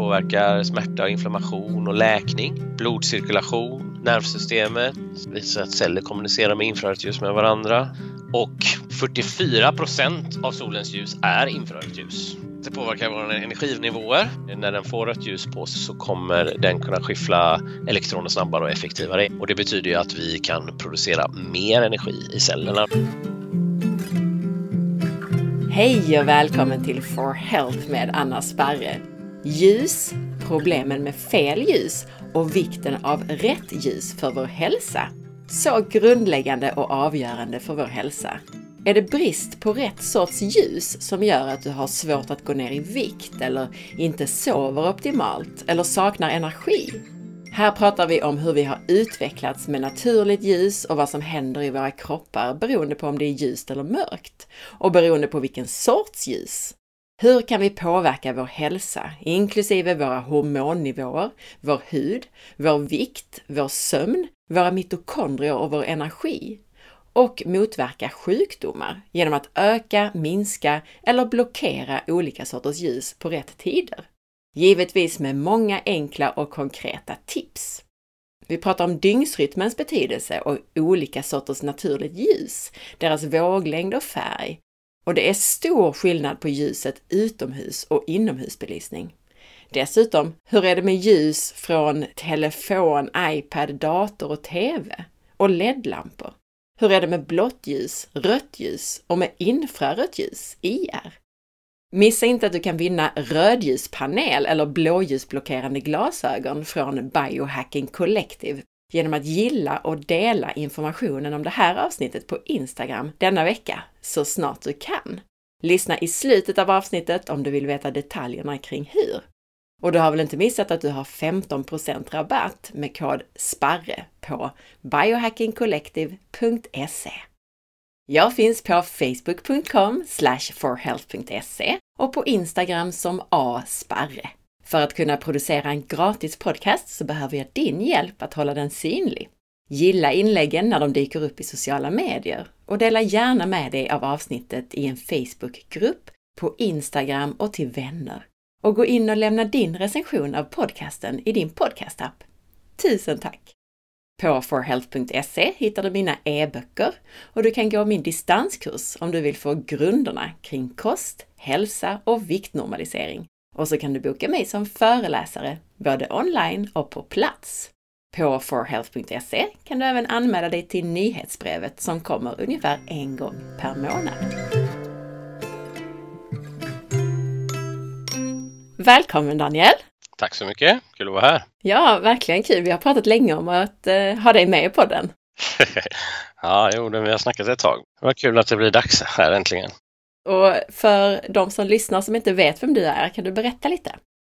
påverkar smärta och inflammation och läkning, blodcirkulation, nervsystemet, visar att celler kommunicerar med infrarött ljus med varandra och 44 procent av solens ljus är infrarött ljus. Det påverkar våra energinivåer. När den får rött ljus på sig så kommer den kunna skiffla elektroner snabbare och effektivare och det betyder ju att vi kan producera mer energi i cellerna. Hej och välkommen till For Health med Anna Sparre. Ljus, problemen med fel ljus och vikten av rätt ljus för vår hälsa. Så grundläggande och avgörande för vår hälsa. Är det brist på rätt sorts ljus som gör att du har svårt att gå ner i vikt eller inte sover optimalt eller saknar energi? Här pratar vi om hur vi har utvecklats med naturligt ljus och vad som händer i våra kroppar beroende på om det är ljust eller mörkt och beroende på vilken sorts ljus. Hur kan vi påverka vår hälsa, inklusive våra hormonnivåer, vår hud, vår vikt, vår sömn, våra mitokondrier och vår energi? Och motverka sjukdomar genom att öka, minska eller blockera olika sorters ljus på rätt tider. Givetvis med många enkla och konkreta tips. Vi pratar om dygnsrytmens betydelse och olika sorters naturligt ljus, deras våglängd och färg. Och det är stor skillnad på ljuset utomhus och inomhusbelysning. Dessutom, hur är det med ljus från telefon, iPad, dator och TV? Och LED-lampor? Hur är det med blått ljus, rött ljus och med infrarött ljus, IR? Missa inte att du kan vinna rödljuspanel eller blåljusblockerande glasögon från Biohacking Collective genom att gilla och dela informationen om det här avsnittet på Instagram denna vecka, så snart du kan. Lyssna i slutet av avsnittet om du vill veta detaljerna kring hur. Och du har väl inte missat att du har 15% rabatt med kod SPARRE på biohackingcollective.se. Jag finns på facebook.com forhealth.se och på Instagram som asparre. För att kunna producera en gratis podcast så behöver jag din hjälp att hålla den synlig. Gilla inläggen när de dyker upp i sociala medier och dela gärna med dig av avsnittet i en Facebookgrupp, på Instagram och till vänner. Och gå in och lämna din recension av podcasten i din podcastapp. Tusen tack! På forhealth.se hittar du mina e-böcker och du kan gå min distanskurs om du vill få grunderna kring kost, hälsa och viktnormalisering. Och så kan du boka mig som föreläsare, både online och på plats. På forhealth.se kan du även anmäla dig till nyhetsbrevet som kommer ungefär en gång per månad. Välkommen Daniel! Tack så mycket, kul att vara här. Ja, verkligen kul. Vi har pratat länge om att uh, ha dig med i podden. ja, jo, vi har snackat ett tag. Det var kul att det blir dags här äntligen. Och för de som lyssnar som inte vet vem du är, kan du berätta lite?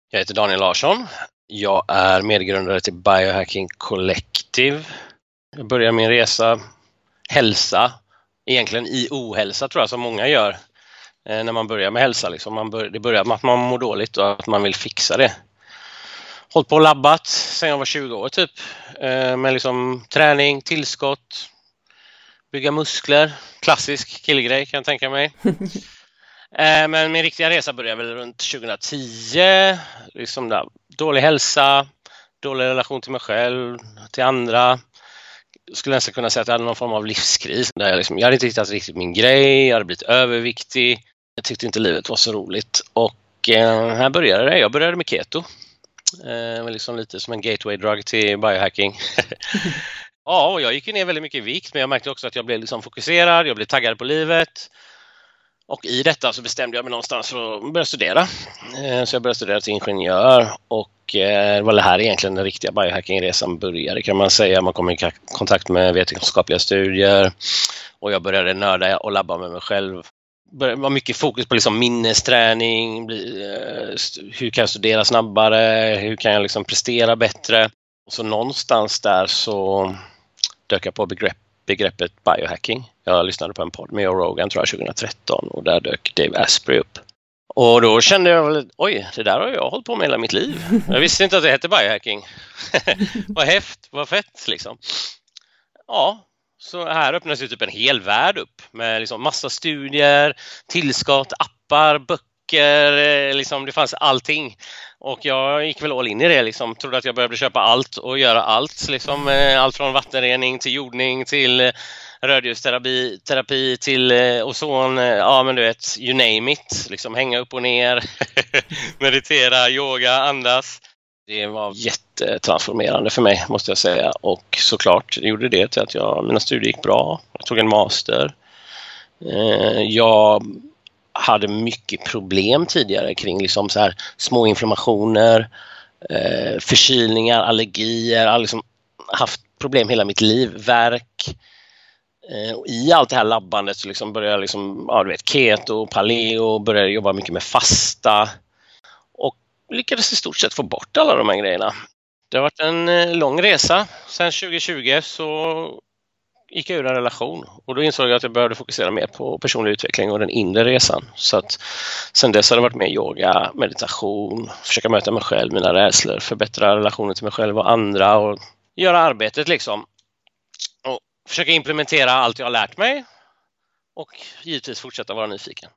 Jag heter Daniel Larsson. Jag är medgrundare till Biohacking Collective. Jag började min resa hälsa, egentligen i ohälsa tror jag som många gör eh, när man börjar med hälsa. Liksom. Man bör, det börjar med att man mår dåligt och att man vill fixa det hållit på och labbat sedan jag var 20 år typ. Eh, med liksom träning, tillskott, bygga muskler. Klassisk killgrej kan jag tänka mig. Eh, men min riktiga resa började väl runt 2010. Liksom där, dålig hälsa, dålig relation till mig själv, till andra. Jag skulle nästan kunna säga att jag hade någon form av livskris. Där jag, liksom, jag hade inte hittat riktigt min grej, jag hade blivit överviktig. Jag tyckte inte livet var så roligt. Och eh, här började det. Jag började med keto. Eh, liksom lite som en gateway drug till biohacking. ja, och jag gick ner väldigt mycket i vikt men jag märkte också att jag blev liksom fokuserad, jag blev taggad på livet. Och i detta så bestämde jag mig någonstans för att börja studera. Eh, så jag började studera till ingenjör och eh, det var det här egentligen den riktiga biohackingresan började kan man säga. Man kom i kontakt med vetenskapliga studier och jag började nörda och labba med mig själv det var mycket fokus på liksom minnesträning, eh, hur kan jag studera snabbare, hur kan jag liksom prestera bättre. Så någonstans där så dök jag på begrepp, begreppet biohacking. Jag lyssnade på en podd med Joe Rogan tror jag 2013 och där dök Dave Asprey upp. Och då kände jag väl, oj, det där har jag hållit på med hela mitt liv. Jag visste inte att det hette biohacking. vad häft, vad fett liksom. Ja, så här öppnas ju typ en hel värld upp med liksom massa studier, tillskott, appar, böcker, eh, liksom det fanns allting och jag gick väl all in i det liksom. Trodde att jag behövde köpa allt och göra allt. Liksom, eh, allt från vattenrening till jordning till eh, rödljusterapi terapi till eh, ozon, ja men du vet, you name it. Liksom hänga upp och ner, meditera, yoga, andas. Det var jättetransformerande för mig måste jag säga och såklart gjorde det till att jag, mina studier gick bra. Jag tog en master. Jag hade mycket problem tidigare kring liksom så här små inflammationer, eh, förkylningar, allergier. Jag har liksom haft problem hela mitt liv, värk. Eh, och I allt det här labbandet så liksom började jag liksom, ja, du vet, keto, paleo, började jobba mycket med fasta och lyckades i stort sett få bort alla de här grejerna. Det har varit en eh, lång resa. Sen 2020 så gick jag ur en relation och då insåg jag att jag behövde fokusera mer på personlig utveckling och den inre resan. Så att sen dess har det varit mer yoga, meditation, försöka möta mig själv, mina rädslor, förbättra relationen till mig själv och andra och göra arbetet liksom. Och försöka implementera allt jag har lärt mig och givetvis fortsätta vara nyfiken.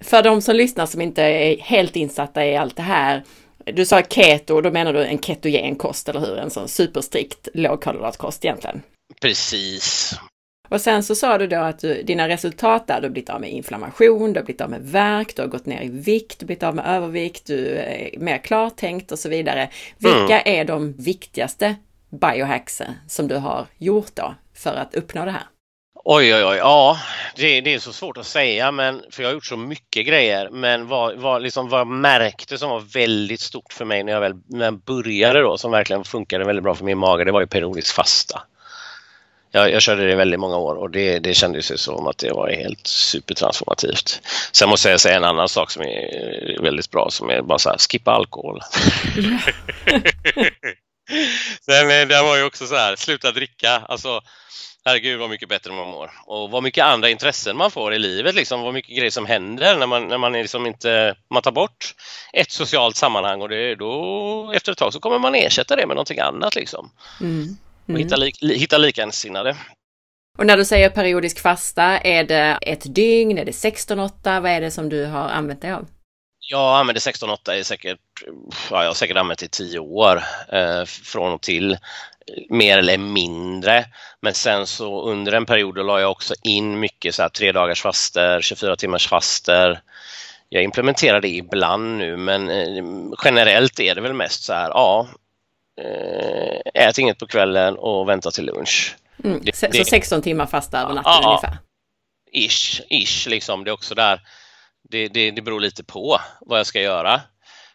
För de som lyssnar som inte är helt insatta i allt det här, du sa keto, då menar du en ketogen kost, eller hur? En sån superstrikt lågkolhydratkost egentligen? Precis. Och sen så sa du då att du, dina resultat där, du har blivit av med inflammation, du har blivit av med värk, du har gått ner i vikt, du har blivit av med övervikt, du är mer klartänkt och så vidare. Vilka mm. är de viktigaste biohacksen som du har gjort då för att uppnå det här? Oj, oj, oj, ja, det, det, är så svårt att säga, men, för jag har gjort så mycket grejer. Men vad, vad, liksom, vad jag märkte som var väldigt stort för mig när jag väl när jag började då, som verkligen funkade väldigt bra för min mage, det var ju periodisk fasta. Jag, jag körde det i väldigt många år och det, det kändes ju som att det var helt supertransformativt. Sen måste jag säga en annan sak som är väldigt bra som är bara så här, skippa alkohol. Sen eh, det var ju också så här, sluta dricka. Alltså, herregud vad mycket bättre man mår. Och vad mycket andra intressen man får i livet, liksom, vad mycket grejer som händer när man, när man, är liksom inte, man tar bort ett socialt sammanhang och det, då efter ett tag så kommer man ersätta det med någonting annat. Liksom. Mm. Och mm. hitta, lik, hitta likasinnade. Och när du säger periodisk fasta, är det ett dygn, är det 16-8? Vad är det som du har använt dig av? Jag använder 16-8 i säkert, ja, jag har säkert använt det i tio år eh, från och till mer eller mindre. Men sen så under en period då la jag också in mycket så här tre dagars faster, 24 timmars faster. Jag implementerar det ibland nu men eh, generellt är det väl mest så här, ja, eh, ät inget på kvällen och vänta till lunch. Mm. Det, så 16 timmar fasta över natten ja, ungefär? Ish, ish liksom. Det är också där, det, det, det beror lite på vad jag ska göra.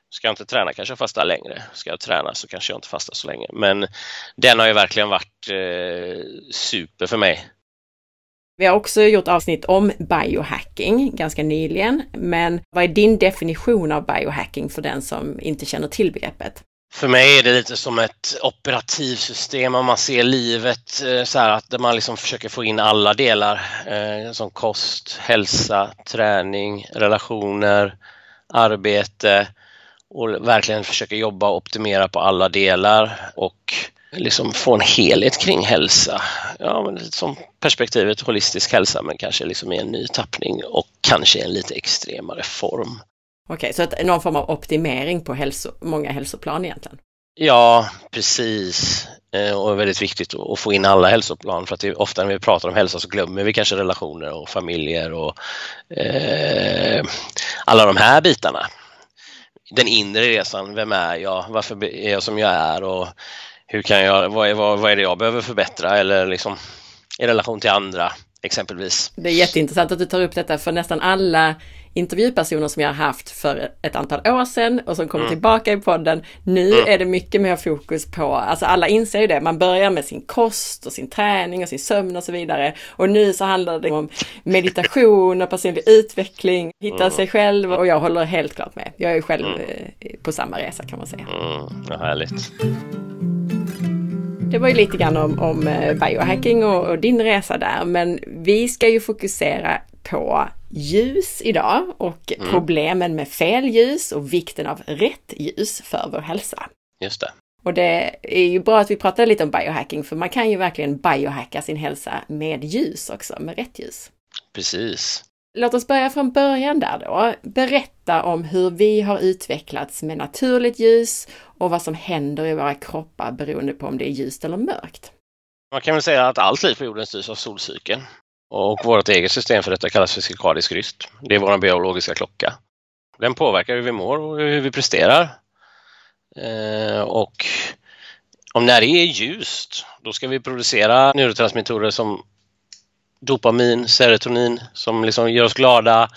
Ska jag inte träna kanske jag fastar längre. Ska jag träna så kanske jag inte fastar så länge. Men den har ju verkligen varit eh, super för mig. Vi har också gjort avsnitt om biohacking ganska nyligen. Men vad är din definition av biohacking för den som inte känner till begreppet? För mig är det lite som ett operativsystem om man ser livet eh, så här att man liksom försöker få in alla delar eh, som kost, hälsa, träning, relationer, arbete och verkligen försöker jobba och optimera på alla delar och liksom få en helhet kring hälsa. Ja, men som perspektivet holistisk hälsa men kanske liksom i en ny tappning och kanske en lite extremare form. Okej, okay, så att någon form av optimering på hälso, många hälsoplan egentligen? Ja, precis. Eh, och väldigt viktigt att få in alla hälsoplan för att det ofta när vi pratar om hälsa så glömmer vi kanske relationer och familjer och eh, alla de här bitarna. Den inre resan, vem är jag? Varför är jag som jag är? Och hur kan jag, vad är, vad, vad är det jag behöver förbättra eller liksom i relation till andra exempelvis? Det är jätteintressant att du tar upp detta för nästan alla intervjupersoner som jag har haft för ett antal år sedan och som kommer mm. tillbaka i podden. Nu mm. är det mycket mer fokus på, alltså alla inser ju det, man börjar med sin kost och sin träning och sin sömn och så vidare. Och nu så handlar det om meditation och personlig utveckling, hitta mm. sig själv och jag håller helt klart med. Jag är själv mm. eh, på samma resa kan man säga. Mm, vad härligt. Det var ju lite grann om, om eh, biohacking och, och din resa där, men vi ska ju fokusera på ljus idag och mm. problemen med fel ljus och vikten av rätt ljus för vår hälsa. Just det. Och det är ju bra att vi pratar lite om biohacking, för man kan ju verkligen biohacka sin hälsa med ljus också, med rätt ljus. Precis. Låt oss börja från början där då. Berätta om hur vi har utvecklats med naturligt ljus och vad som händer i våra kroppar beroende på om det är ljust eller mörkt. Man kan väl säga att allt liv på jorden styrs av solcykeln. Och vårt eget system för detta kallas för cirkadisk rytm. Det är vår biologiska klocka. Den påverkar hur vi mår och hur vi presterar. Eh, och om när det är ljust, då ska vi producera neurotransmittorer som dopamin, serotonin som liksom gör oss glada,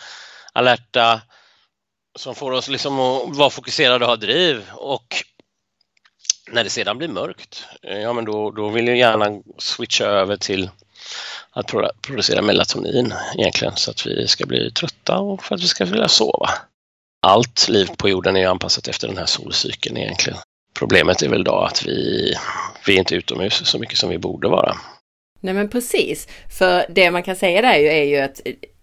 alerta, som får oss liksom att vara fokuserade och ha driv. Och när det sedan blir mörkt, eh, ja men då, då vill jag gärna switcha över till att producera melatonin egentligen så att vi ska bli trötta och för att vi ska vilja sova. Allt liv på jorden är anpassat efter den här solcykeln egentligen. Problemet är väl då att vi, vi är inte utomhus så mycket som vi borde vara. Nej men precis, för det man kan säga där är ju att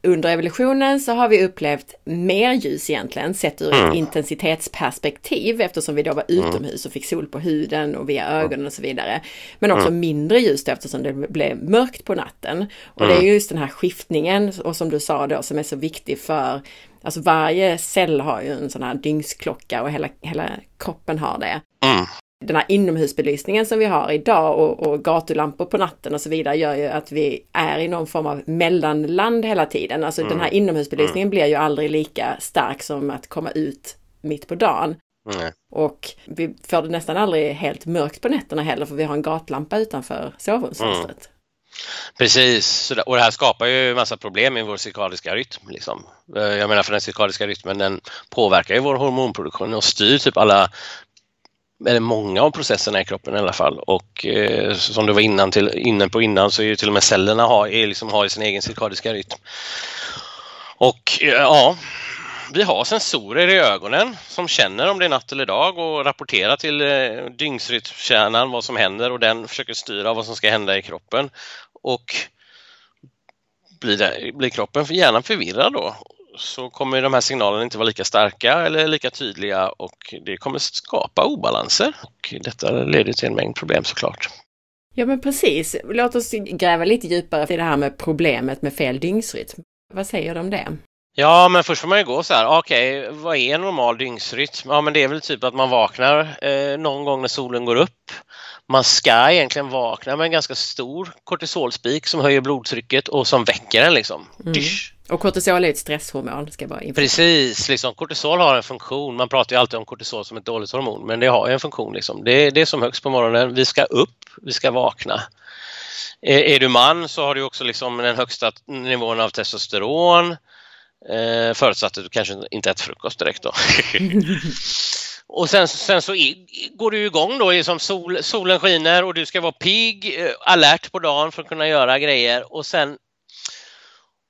under evolutionen så har vi upplevt mer ljus egentligen sett ur mm. ett intensitetsperspektiv eftersom vi då var mm. utomhus och fick sol på huden och via ögonen och så vidare. Men också mm. mindre ljus eftersom det blev mörkt på natten. Och det är mm. just den här skiftningen och som du sa då som är så viktig för Alltså varje cell har ju en sån här dygnsklocka och hela, hela kroppen har det. Mm den här inomhusbelysningen som vi har idag och, och gatulampor på natten och så vidare gör ju att vi är i någon form av mellanland hela tiden. Alltså mm. den här mm. inomhusbelysningen mm. blir ju aldrig lika stark som att komma ut mitt på dagen. Mm. Och vi får det nästan aldrig helt mörkt på nätterna heller för vi har en gatlampa utanför sovrumsfönstret. Mm. Precis, och det här skapar ju massa problem i vår cirkadiska rytm. Liksom. Eh, jag menar för den cirkadiska rytmen den påverkar ju vår hormonproduktion och styr typ alla eller många av processerna i kroppen i alla fall. Och eh, som du var innan till, inne på innan så är ju till och med cellerna har, är liksom, har sin egen cirkadiska rytm. Och eh, ja, vi har sensorer i ögonen som känner om det är natt eller dag och rapporterar till eh, dygnsrytmkärnan vad som händer och den försöker styra vad som ska hända i kroppen. Och blir, det, blir kroppen gärna förvirrad då så kommer de här signalerna inte vara lika starka eller lika tydliga och det kommer skapa obalanser. Och detta leder till en mängd problem såklart. Ja men precis. Låt oss gräva lite djupare i det här med problemet med fel dygnsrytm. Vad säger du om det? Ja, men först får man ju gå så här, okej, okay, vad är en normal dygnsrytm? Ja, men det är väl typ att man vaknar eh, någon gång när solen går upp. Man ska egentligen vakna med en ganska stor kortisolspik som höjer blodtrycket och som väcker en liksom. Mm. Och kortisol är ett stresshormon. Ska bara Precis, liksom, kortisol har en funktion. Man pratar ju alltid om kortisol som ett dåligt hormon, men det har en funktion. Liksom. Det, det är som högst på morgonen. Vi ska upp, vi ska vakna. Är, är du man så har du också liksom den högsta nivån av testosteron. Eh, förutsatt att du kanske inte äter frukost direkt då. och sen, sen så i, går du igång då, som sol, solen skiner och du ska vara pigg, eh, alert på dagen för att kunna göra grejer och sen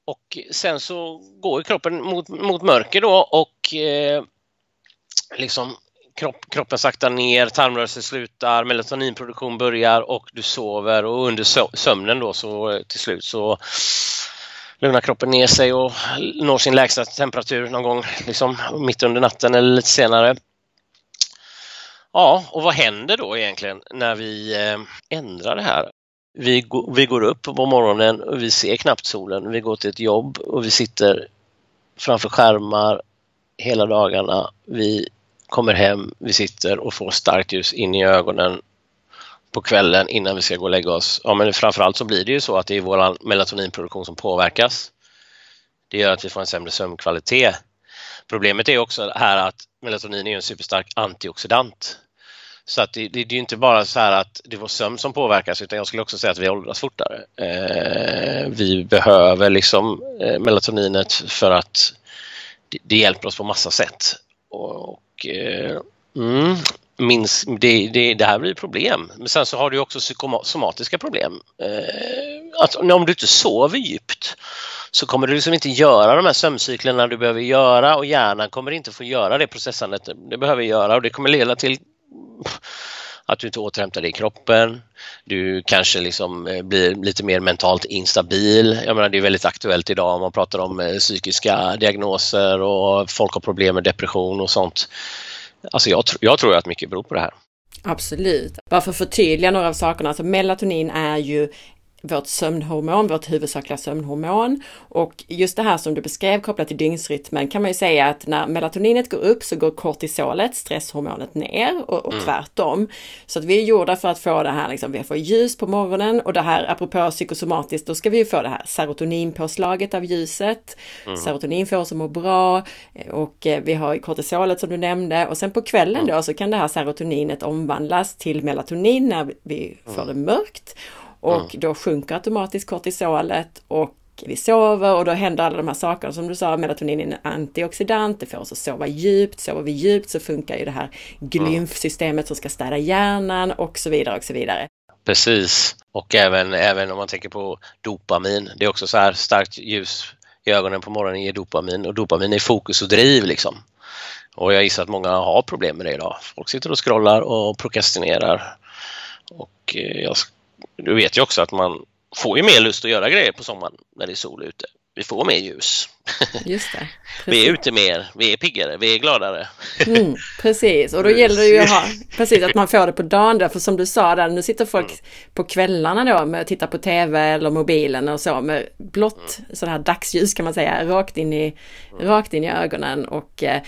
och sen så går kroppen mot, mot mörker då och eh, liksom kropp, kroppen saktar ner, tarmrörelser slutar, melatoninproduktion börjar och du sover och under sömnen då så eh, till slut så lugnar kroppen ner sig och når sin lägsta temperatur någon gång liksom mitt under natten eller lite senare. Ja, och vad händer då egentligen när vi eh, ändrar det här? Vi, vi går upp på morgonen och vi ser knappt solen. Vi går till ett jobb och vi sitter framför skärmar hela dagarna. Vi kommer hem, vi sitter och får starkt ljus in i ögonen på kvällen innan vi ska gå och lägga oss. Ja, men framförallt så blir det ju så att det är vår melatoninproduktion som påverkas. Det gör att vi får en sämre sömnkvalitet. Problemet är också här att melatonin är en superstark antioxidant. Så att det, det, det är inte bara så här att det var sömn som påverkas utan jag skulle också säga att vi åldras fortare. Eh, vi behöver liksom eh, melatoninet för att det, det, hjälper oss på massa sätt. Och, och eh, mm, minst, det, det, det, här blir problem. Men sen så har du också psykosomatiska problem. Eh, att om du inte sover djupt så kommer du liksom inte göra de här sömncyklerna du behöver göra och hjärnan kommer inte få göra det processandet det behöver göra och det kommer leda till att du inte återhämtar dig i kroppen. Du kanske liksom eh, blir lite mer mentalt instabil. Jag menar, det är väldigt aktuellt idag om man pratar om eh, psykiska diagnoser och folk har problem med depression och sånt. Alltså jag, jag tror att mycket beror på det här. Absolut. Bara för att förtydliga några av sakerna, alltså melatonin är ju vårt sömnhormon, vårt huvudsakliga sömnhormon. Och just det här som du beskrev kopplat till dygnsrytmen kan man ju säga att när melatoninet går upp så går kortisolet, stresshormonet, ner och, och mm. tvärtom. Så att vi är gjorda för att få det här, liksom, vi får ljus på morgonen och det här apropå psykosomatiskt, då ska vi ju få det här serotoninpåslaget av ljuset. Mm. Serotonin får oss att må bra och eh, vi har kortisolet som du nämnde och sen på kvällen mm. då så kan det här serotoninet omvandlas till melatonin när vi får mm. det mörkt. Och mm. då sjunker automatiskt kortisolet och vi sover och då händer alla de här sakerna som du sa, melatonin är en antioxidant, det får oss att sova djupt, sover vi djupt så funkar ju det här glymfsystemet som ska städa hjärnan och så vidare och så vidare. Precis, och även, även om man tänker på dopamin, det är också så här starkt ljus i ögonen på morgonen ger dopamin och dopamin är fokus och driv liksom. Och jag gissar att många har problem med det idag. Folk sitter och scrollar och prokrastinerar. Och eh, jag, du vet ju också att man får ju mer lust att göra grejer på sommaren när det är sol ute. Vi får mer ljus. Just det. vi är ute mer, vi är piggare, vi är gladare. Mm, precis, och då gäller det ju att ha, precis att man får det på dagen där, för som du sa där, nu sitter folk mm. på kvällarna då med att titta på TV eller mobilen och så med blått mm. sådär dagsljus kan man säga, rakt in i, mm. rakt in i ögonen och eh,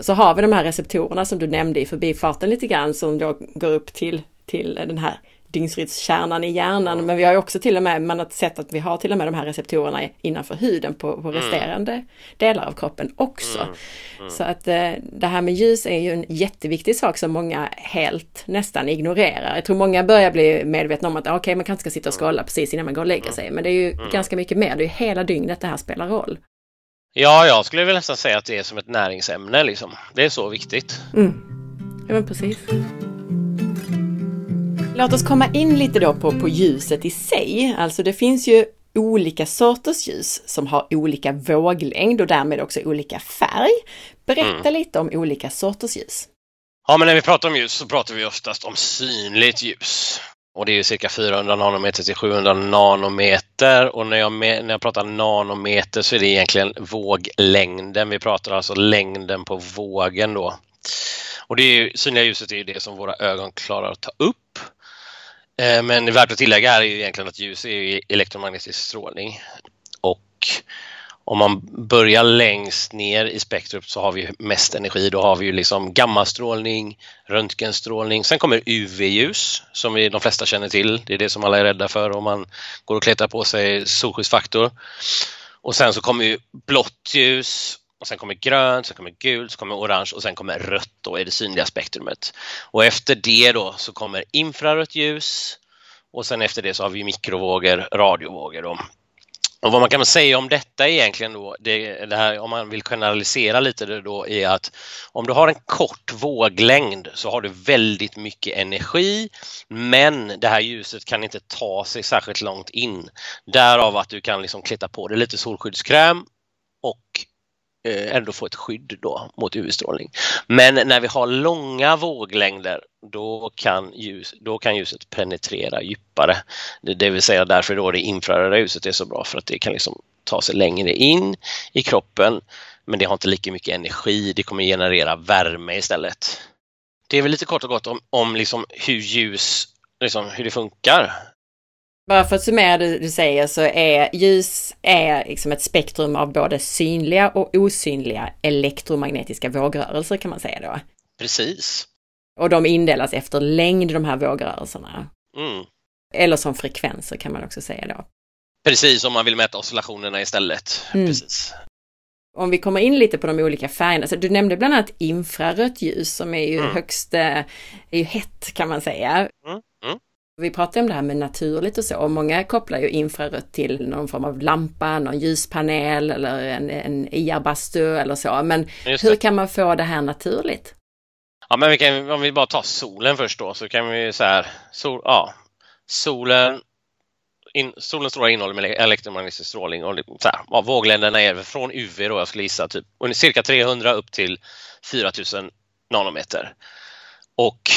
så har vi de här receptorerna som du nämnde i förbifarten lite grann som då går upp till, till den här dygnsrytmskärnan i hjärnan. Mm. Men vi har ju också till och med, man har sett att vi har till och med de här receptorerna innanför huden på, på mm. resterande mm. delar av kroppen också. Mm. mm. Så att eh, det här med ljus är ju en jätteviktig sak som många helt nästan ignorerar. Jag tror många börjar bli medvetna om att okej, okay, man kanske ska sitta och skrolla precis innan man går och lägger sig. Men det är ju ganska mycket mer, det är ju hela dygnet det här spelar roll. Ja, jag skulle väl nästan säga att det är som ett näringsämne liksom. Det är så viktigt. Mm. Ja, men precis. Låt oss komma in lite då på, på ljuset i sig. Alltså det finns ju olika sorters ljus som har olika våglängd och därmed också olika färg. Berätta mm. lite om olika sorters ljus. Ja, men när vi pratar om ljus så pratar vi oftast om synligt ljus. Och det är cirka 400 nanometer till 700 nanometer och när jag, när jag pratar nanometer så är det egentligen våglängden. Vi pratar alltså längden på vågen då. Och det är, synliga ljuset är det som våra ögon klarar att ta upp. Eh, men värt att tillägga är ju egentligen att ljus är elektromagnetisk strålning. Och om man börjar längst ner i spektrumet så har vi mest energi. Då har vi ju liksom gammastrålning, röntgenstrålning. Sen kommer UV-ljus som vi de flesta känner till. Det är det som alla är rädda för om man går och klättrar på sig solskyddsfaktor. Och sen så kommer ju blått ljus och sen kommer grönt, sen kommer gult, sen kommer orange och sen kommer rött då i det synliga spektrumet. Och efter det då så kommer infrarött ljus och sen efter det så har vi mikrovågor, radiovågor då. Och vad man kan säga om detta egentligen då, det, det, här, om man vill generalisera lite det då, är att om du har en kort våglängd så har du väldigt mycket energi men det här ljuset kan inte ta sig särskilt långt in. Därav att du kan liksom kleta på dig lite solskyddskräm och Eh, ändå få ett skydd då mot UV-strålning. Men när vi har långa våglängder då kan, ljus, då kan ljuset penetrera djupare. Det, det vill säga därför då det infraröda ljuset är så bra för att det kan liksom ta sig längre in i kroppen men det har inte lika mycket energi, det kommer generera värme istället. Det är väl lite kort och gott om, om liksom hur ljus, liksom hur det funkar. Bara för att summera det du säger så är ljus är liksom ett spektrum av både synliga och osynliga elektromagnetiska vågrörelser kan man säga då. Precis. Och de indelas efter längd de här vågrörelserna. Mm. Eller som frekvenser kan man också säga då. Precis, om man vill mäta oscillationerna istället. Mm. Precis. Om vi kommer in lite på de olika färgerna, så du nämnde bland annat infrarött ljus som är ju mm. högst, eh, är ju hett kan man säga. Mm. Vi pratar om det här med naturligt och så och många kopplar ju infrarött till någon form av lampa, någon ljuspanel eller en, en IR-bastu eller så. Men hur kan man få det här naturligt? Ja, men vi kan, om vi bara tar solen först då så kan vi så här, sol, ja, solen in, solens strålar innehåller elektromagnetisk strålning och så här, ja, vågländerna är från UV då, jag skulle gissa typ cirka 300 upp till 4000 nanometer. Och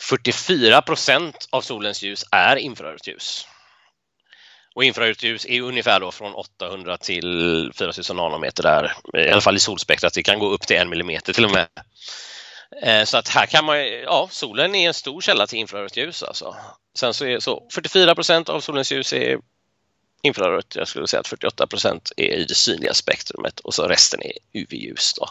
44 procent av solens ljus är infrarött ljus. Och infrarött ljus är ungefär då från 800 till 4000 nanometer där, i alla fall i solspektrat. Det kan gå upp till en millimeter till och med. Eh, så att här kan man, ja, solen är en stor källa till infrarött ljus alltså. Sen så är så 44 av solens ljus är infrarött. Jag skulle säga att 48 procent är i det synliga spektrumet och så resten är UV-ljus då.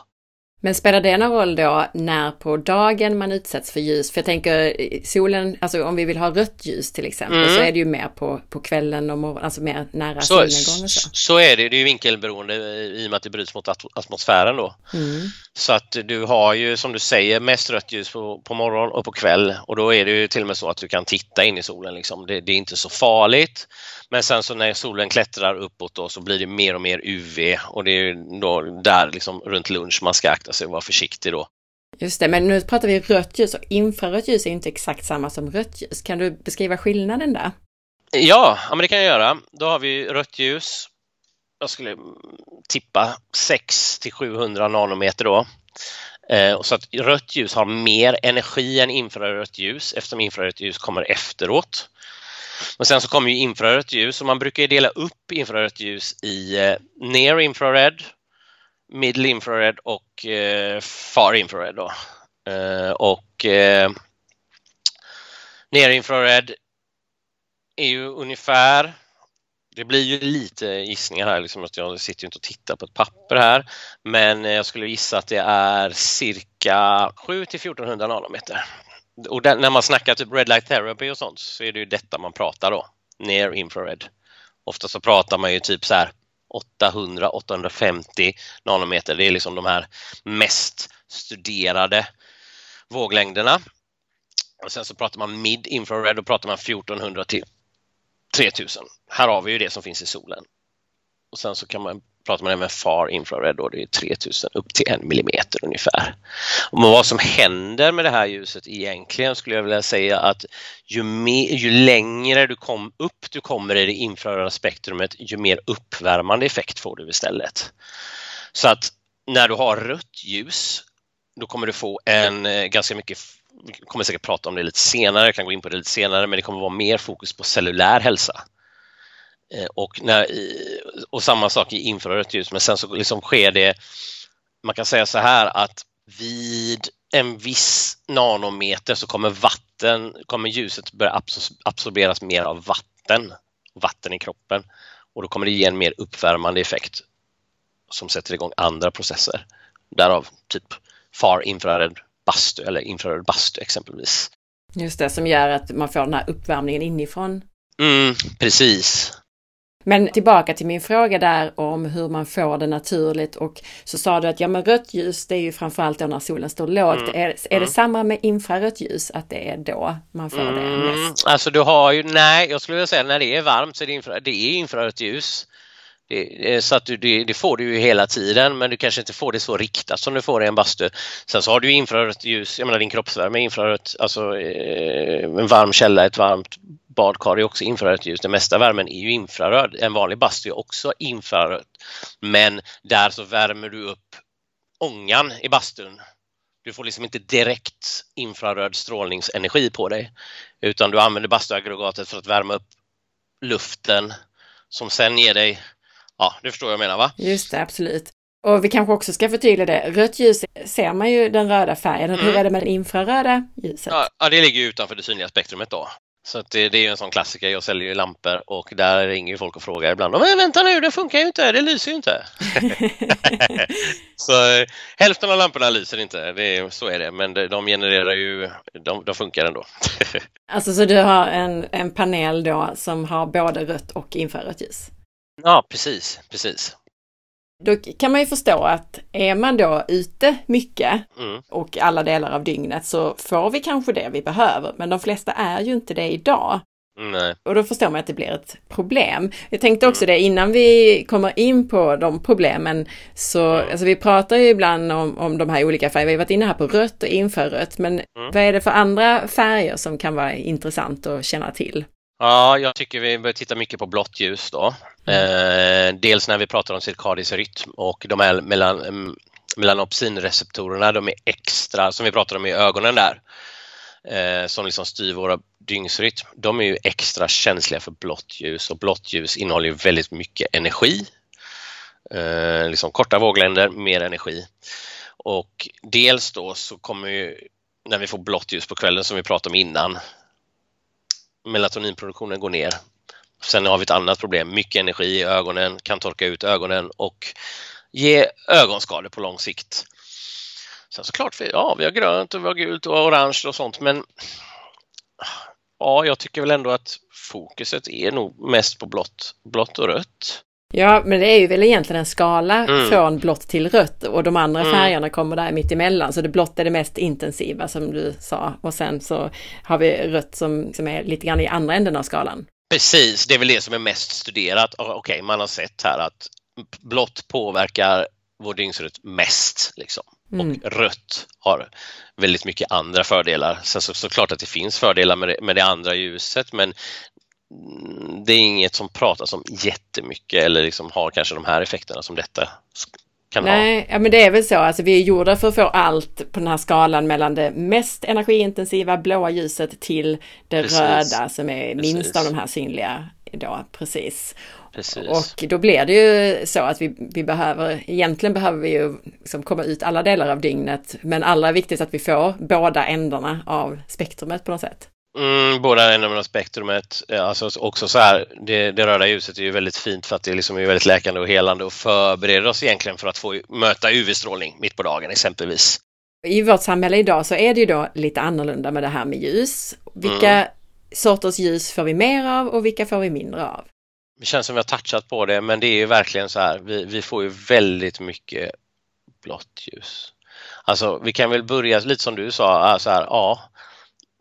Men spelar det någon roll då när på dagen man utsätts för ljus? För jag tänker solen, alltså om vi vill ha rött ljus till exempel mm. så är det ju mer på, på kvällen och morgonen, alltså mer nära så, solnedgång och så. Så är det, det är ju vinkelberoende i och med att det bryts mot atmosfären då. Mm. Så att du har ju som du säger mest rött ljus på, på morgon och på kväll och då är det ju till och med så att du kan titta in i solen liksom. Det, det är inte så farligt. Men sen så när solen klättrar uppåt då så blir det mer och mer UV och det är då där liksom runt lunch man ska akta sig och vara försiktig då. Just det, men nu pratar vi rött ljus och infrarött ljus är inte exakt samma som rött ljus. Kan du beskriva skillnaden där? Ja, ja men det kan jag göra. Då har vi rött ljus. Jag skulle tippa 6 till 700 nanometer då. Eh, så att rött ljus har mer energi än infrarött ljus eftersom infrarött ljus kommer efteråt. Men sen så kommer ju infrarött ljus och man brukar dela upp infrarött ljus i eh, near infrared, middle infrared och eh, far infrared. Då. Eh, och eh, near infrared är ju ungefär det blir ju lite gissningar här, liksom att jag sitter ju inte och tittar på ett papper här, men eh, jag skulle gissa att det är cirka 7 till 1400 nanometer och där, när man snackar typ red light therapy och sånt så är det ju detta man pratar då, near infrared. Ofta så pratar man ju typ så här 800-850 nanometer, det är liksom de här mest studerade våglängderna. Och sen så pratar man mid infrared, då pratar man 1400 till 3000. Här har vi ju det som finns i solen. Och sen så kan man pratar man även far infrared då, det är 3000 upp till en millimeter ungefär. Och vad som händer med det här ljuset egentligen skulle jag vilja säga att ju, mer, ju längre du kom upp du kommer i det infraröda spektrumet ju mer uppvärmande effekt får du istället. Så att när du har rött ljus då kommer du få en eh, ganska mycket vi kommer säkert prata om det lite senare, jag kan gå in på det lite senare, men det kommer vara mer fokus på cellulär hälsa. Eh, och, när, och samma sak i infrarött ljus, men sen så liksom sker det, man kan säga så här att vid en viss nanometer så kommer vatten, kommer ljuset börja absorberas mer av vatten, vatten i kroppen och då kommer det ge en mer uppvärmande effekt som sätter igång andra processer. Därav typ far infrared bastu eller infraröd bastu exempelvis. Just det, som gör att man får den här uppvärmningen inifrån. Mm, precis. Men tillbaka till min fråga där om hur man får det naturligt och så sa du att ja men rött ljus det är ju framförallt då när solen står lågt. Mm. Är, är mm. det samma med infrarött ljus att det är då man får mm. det mest? Alltså du har ju, nej jag skulle vilja säga när det är varmt så är det, infra, det är infrarött ljus. Det, så att du, det, det, får du ju hela tiden men du kanske inte får det så riktat som du får i en bastu. Sen så har du infrarött ljus, jag menar din kroppsvärme är infrarött, alltså eh, en varm källa, ett varmt badkar är också infrarött ljus. Den mesta värmen är ju infraröd. En vanlig bastu är också infrarött. Men där så värmer du upp ångan i bastun. Du får liksom inte direkt infraröd strålningsenergi på dig utan du använder bastuaggregatet för att värma upp luften som sen ger dig, ja du förstår vad jag menar va? Just det, absolut. Och vi kanske också ska förtydliga det. Rött ljus ser man ju den röda färgen. Mm. Hur är det med det infraröda ljuset? Ja, det ligger utanför det synliga spektrumet då. Så det, det, är ju en sån klassiker, jag säljer ju lampor och där ringer ju folk och frågar ibland Men vänta nu, det funkar ju inte, det lyser ju inte. så hälften av lamporna lyser inte, det, så är det, men de genererar ju, de, de funkar ändå. alltså så du har en, en panel då som har både rött och infrarött ljus? Ja, precis, precis. Då kan man ju förstå att är man då ute mycket mm. och alla delar av dygnet så får vi kanske det vi behöver. Men de flesta är ju inte det idag. Nej. Och då förstår man att det blir ett problem. Jag tänkte också mm. det innan vi kommer in på de problemen så, mm. alltså vi pratar ju ibland om, om de här olika färgerna. Vi har varit inne här på rött och infrarött, men mm. vad är det för andra färger som kan vara intressant att känna till? Ja, jag tycker vi bör titta mycket på blått ljus då. Eh, dels när vi pratar om cirkadisk rytm och de här mellan, mm, melanopsinreceptorerna, de är extra, som vi pratar om i ögonen där, eh, som liksom styr våra dygnsrytm, de är ju extra känsliga för blått ljus och blått ljus innehåller väldigt mycket energi. Eh, liksom korta våglängder, mer energi. Och dels då så kommer ju, när vi får blått ljus på kvällen som vi pratade om innan, melatoninproduktionen går ner. Sen har vi ett annat problem, mycket energi i ögonen, kan torka ut ögonen och ge ögonskador på lång sikt. Sen såklart, ja, vi har grönt och vi har gult och orange och sånt, men ja, jag tycker väl ändå att fokuset är nog mest på blått, blått och rött. Ja, men det är ju väl egentligen en skala mm. från blått till rött och de andra mm. färgerna kommer där mitt emellan. Så det blått är det mest intensiva som du sa och sen så har vi rött som, som är lite grann i andra änden av skalan. Precis, det är väl det som är mest studerat. Okej, okay, man har sett här att blått påverkar vår dygnsrytm mest. Liksom. Mm. Och rött har väldigt mycket andra fördelar. Sen så, såklart att det finns fördelar med det, med det andra ljuset men det är inget som pratas om jättemycket eller liksom har kanske de här effekterna som detta kan Nej, ha. ja, men det är väl så. Alltså, vi är gjorda för att få allt på den här skalan mellan det mest energiintensiva blåa ljuset till det Precis. röda som är Precis. minst av de här synliga. Då, precis. Precis. Och då blir det ju så att vi, vi behöver, egentligen behöver vi ju liksom komma ut alla delar av dygnet, men allra viktigast att vi får båda ändarna av spektrumet på något sätt. Mm, båda ändarna av spektrumet. Alltså också så här, det, det, röda ljuset är ju väldigt fint för att det liksom är väldigt läkande och helande och förbereder oss egentligen för att få möta UV-strålning mitt på dagen exempelvis. I vårt samhälle idag så är det ju då lite annorlunda med det här med ljus. Vilka mm. sorters ljus får vi mer av och vilka får vi mindre av? Det känns som vi har touchat på det men det är ju verkligen så här, vi, vi får ju väldigt mycket blått ljus. Alltså vi kan väl börja lite som du sa, så här, ja,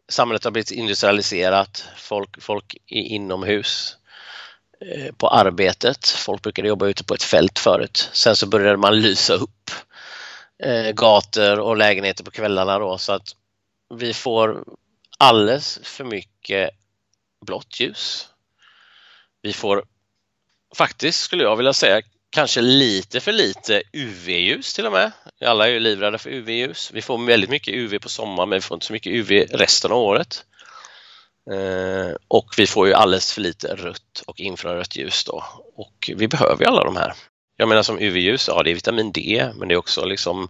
samhället har blivit industrialiserat, folk, folk är inomhus eh, på arbetet. Folk brukade jobba ute på ett fält förut. Sen så började man lysa upp eh, gator och lägenheter på kvällarna då så att vi får alldeles för mycket blått ljus. Vi får faktiskt, skulle jag vilja säga, kanske lite för lite UV-ljus till och med. Alla är ju livrädda för UV-ljus. Vi får väldigt mycket UV på sommaren men vi får inte så mycket UV resten av året. Eh, och vi får ju alldeles för lite rött och infrarött ljus då och vi behöver ju alla de här. Jag menar som UV-ljus, ja det är vitamin D men det är också liksom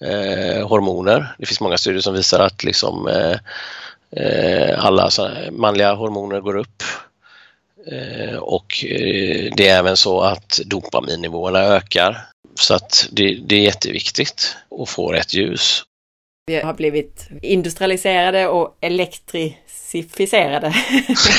eh, hormoner. Det finns många studier som visar att liksom eh, eh alla manliga hormoner går upp och eh, det är även så att dopaminnivåerna ökar. Så att det, det är jätteviktigt att få rätt ljus. Vi har blivit industrialiserade och elektricificerade,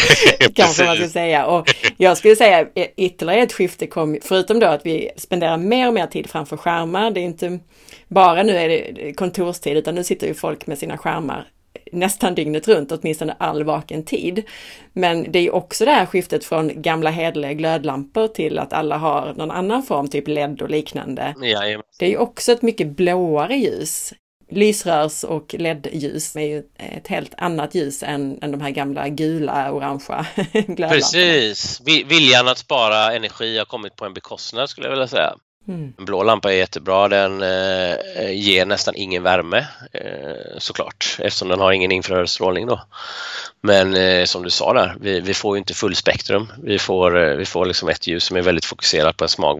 kanske man ska säga. Och jag skulle säga ytterligare ett skifte kom, förutom då att vi spenderar mer och mer tid framför skärmar. Det är inte bara nu är det kontorstid, utan nu sitter ju folk med sina skärmar nästan dygnet runt, åtminstone all vaken tid. Men det är också det här skiftet från gamla hederliga glödlampor till att alla har någon annan form, typ LED och liknande. Ja, det är ju också ett mycket blåare ljus. Lysrörs och LED-ljus är ju ett helt annat ljus än, än de här gamla gula, orangea glödlamporna. Precis! Viljan att spara energi har kommit på en bekostnad skulle jag vilja säga. Mm. En blå lampa är jättebra, den eh, ger nästan ingen värme eh, såklart eftersom den har ingen infraröd strålning då. Men eh, som du sa där, vi, vi får inte fullspektrum. Vi får, eh, vi får liksom ett ljus som är väldigt fokuserat på en smal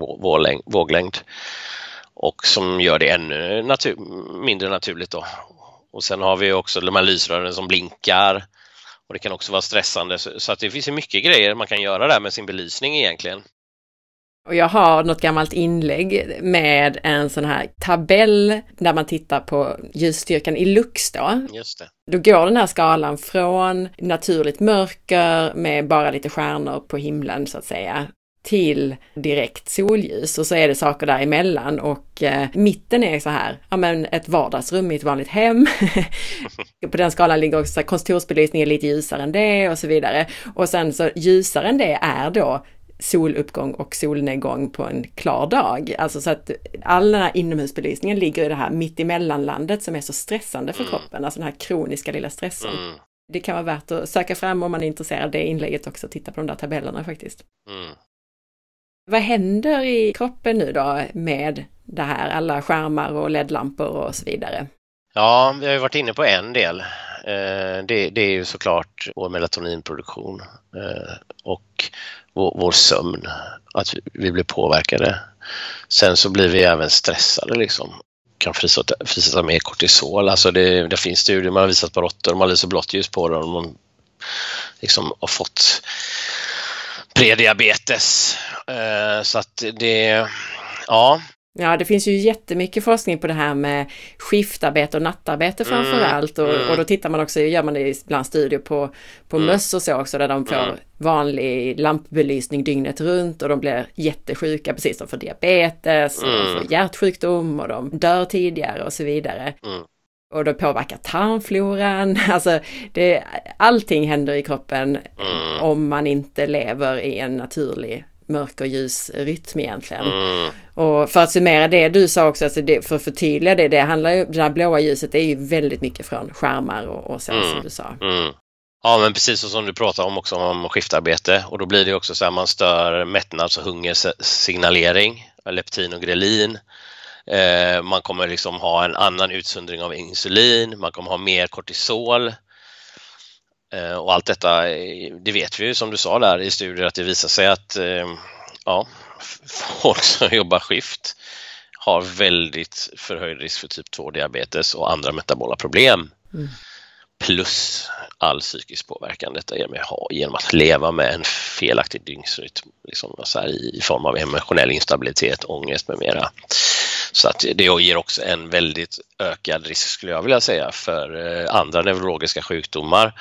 våglängd och som gör det ännu natur mindre naturligt då. Och sen har vi också de här lysrören som blinkar och det kan också vara stressande så, så att det finns mycket grejer man kan göra där med sin belysning egentligen. Och jag har något gammalt inlägg med en sån här tabell där man tittar på ljusstyrkan i lux då. Just det. Då går den här skalan från naturligt mörker med bara lite stjärnor på himlen så att säga till direkt solljus och så är det saker däremellan och eh, mitten är så här, ja men ett vardagsrum i ett vanligt hem. på den skalan ligger också kontorsbelysningen lite ljusare än det och så vidare. Och sen så ljusare än det är då soluppgång och solnedgång på en klar dag. Alltså så att all den här inomhusbelysningen ligger i det här mittemellanlandet som är så stressande för mm. kroppen, alltså den här kroniska lilla stressen. Mm. Det kan vara värt att söka fram om man är intresserad av det inlägget också, titta på de där tabellerna faktiskt. Mm. Vad händer i kroppen nu då med det här, alla skärmar och ledlampor och så vidare? Ja, vi har ju varit inne på en del. Eh, det, är ju såklart vår melatoninproduktion eh, och vår, vår sömn, att vi blir påverkade. Sen så blir vi även stressade liksom. kan frisätta, frisätta mer kortisol. Alltså det, det finns studier man har visat på råttor, man lyser blått ljus på dem. Man liksom har fått prediabetes. Eh, så att det, ja, Ja, det finns ju jättemycket forskning på det här med skiftarbete och nattarbete framför mm, allt. Och, mm. och, då tittar man också, gör man det ibland studier på, på mm. möss och så också, där de får mm. vanlig lampbelysning dygnet runt och de blir jättesjuka, precis de får diabetes, och de får mm. hjärtsjukdom och de dör tidigare och så vidare. Mm. Och det påverkar tarmfloran, alltså det, allting händer i kroppen om man inte lever i en naturlig mörk och ljus rytm egentligen. Mm. Och för att summera det du sa också, alltså det, för att förtydliga det, det handlar ju, det här blåa ljuset är ju väldigt mycket från skärmar och, och så mm. som du sa. Mm. Ja men precis som du pratar om också om skiftarbete och då blir det också så här man stör mättnads och hungersignalering, leptin och grelin. Eh, man kommer liksom ha en annan utsöndring av insulin, man kommer ha mer kortisol och allt detta, eh, det vet vi ju som du sa där i studier att det visar sig att eh, ja, folk som jobbar skift har väldigt förhöjd risk för typ 2-diabetes och andra metabola problem. Mm. Plus all psykisk påverkan detta genom att leva med en felaktig dygnsrytm liksom så här, i form av emotionell instabilitet, ångest med mera. Så att det ger också en väldigt ökad risk skulle jag vilja säga för andra neurologiska sjukdomar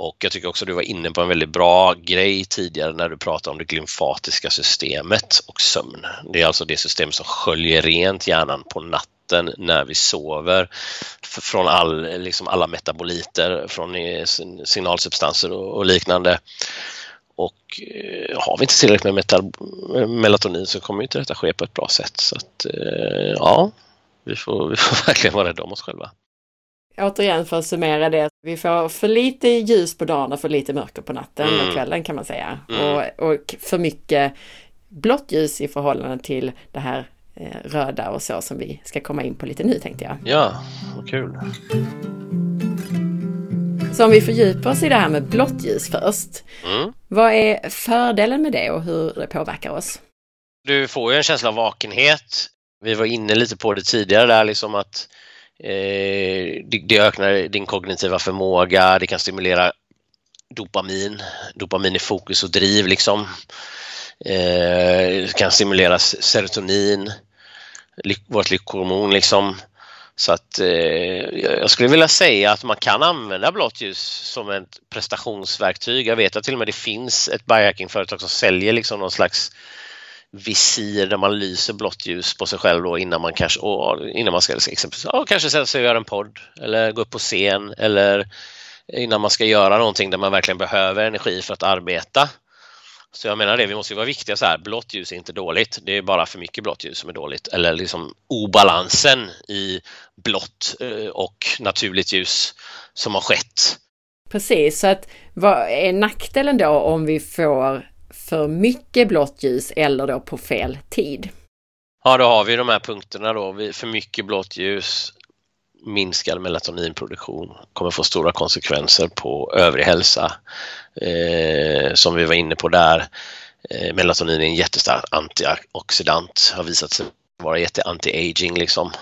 och jag tycker också du var inne på en väldigt bra grej tidigare när du pratade om det glymfatiska systemet och sömn. Det är alltså det system som sköljer rent hjärnan på natten när vi sover från all, liksom alla metaboliter, från signalsubstanser och, liknande. Och eh, har vi inte tillräckligt med melatonin så kommer inte detta ske på ett bra sätt. Så att eh, ja, vi får, vi får verkligen vara rädda om oss själva återigen för att summera det, vi får för lite ljus på dagen och för lite mörker på natten mm. och kvällen kan man säga. Mm. Och, och för mycket blått ljus i förhållande till det här eh, röda och så som vi ska komma in på lite nu tänkte jag. Ja, vad kul. Så om vi fördjupar oss i det här med blått ljus först. Mm. Vad är fördelen med det och hur det påverkar oss? Du får ju en känsla av vakenhet. Vi var inne lite på det tidigare där, liksom att Eh, det, det ökar din kognitiva förmåga, det kan stimulera dopamin, dopamin i fokus och driv liksom. Eh, det kan stimulera serotonin, vårt lyckohormon liksom. Så att eh, jag skulle vilja säga att man kan använda blått ljus som ett prestationsverktyg. Jag vet att till och med det finns ett biohackingföretag som säljer liksom någon slags visir där man lyser blått ljus på sig själv då innan man kanske, innan man ska exempelvis, ja, kanske sätta sig och göra en podd eller gå upp på scen eller innan man ska göra någonting där man verkligen behöver energi för att arbeta. Så jag menar det, vi måste ju vara viktiga så här, blått ljus är inte dåligt, det är bara för mycket blått ljus som är dåligt eller liksom obalansen i blått eh, och naturligt ljus som har skett. Precis, så att vad är nackdelen då om vi får för mycket blått ljus eller då på fel tid. Ja, då har vi de här punkterna då. För mycket blått ljus, minskad melatoninproduktion kommer få stora konsekvenser på övrig hälsa. Eh, som vi var inne på där, eh, melatonin är en jättestark antioxidant, har visat sig vara jätte-anti-aging liksom.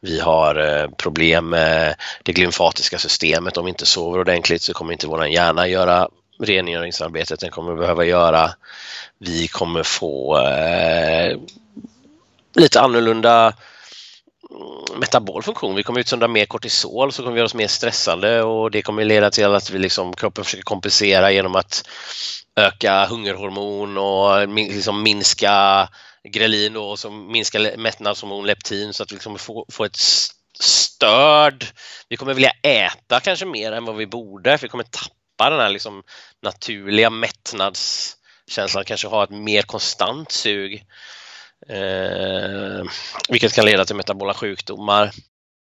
Vi har eh, problem med det glymfatiska systemet. Om vi inte sover ordentligt så kommer inte vår hjärna göra rengöringsarbetet den kommer behöva göra. Vi kommer få eh, lite annorlunda mm, metabol funktion. Vi kommer utsöndra mer kortisol så kommer vi göra oss mer stressande och det kommer leda till att vi liksom, kroppen försöker kompensera genom att öka hungerhormon och liksom minska grelin och minska mättnadshormon leptin så att vi liksom får, får ett störd. Vi kommer vilja äta kanske mer än vad vi borde för vi kommer tappa tappa den här liksom naturliga mättnadskänslan, kanske ha ett mer konstant sug. Eh, vilket kan leda till metabola sjukdomar.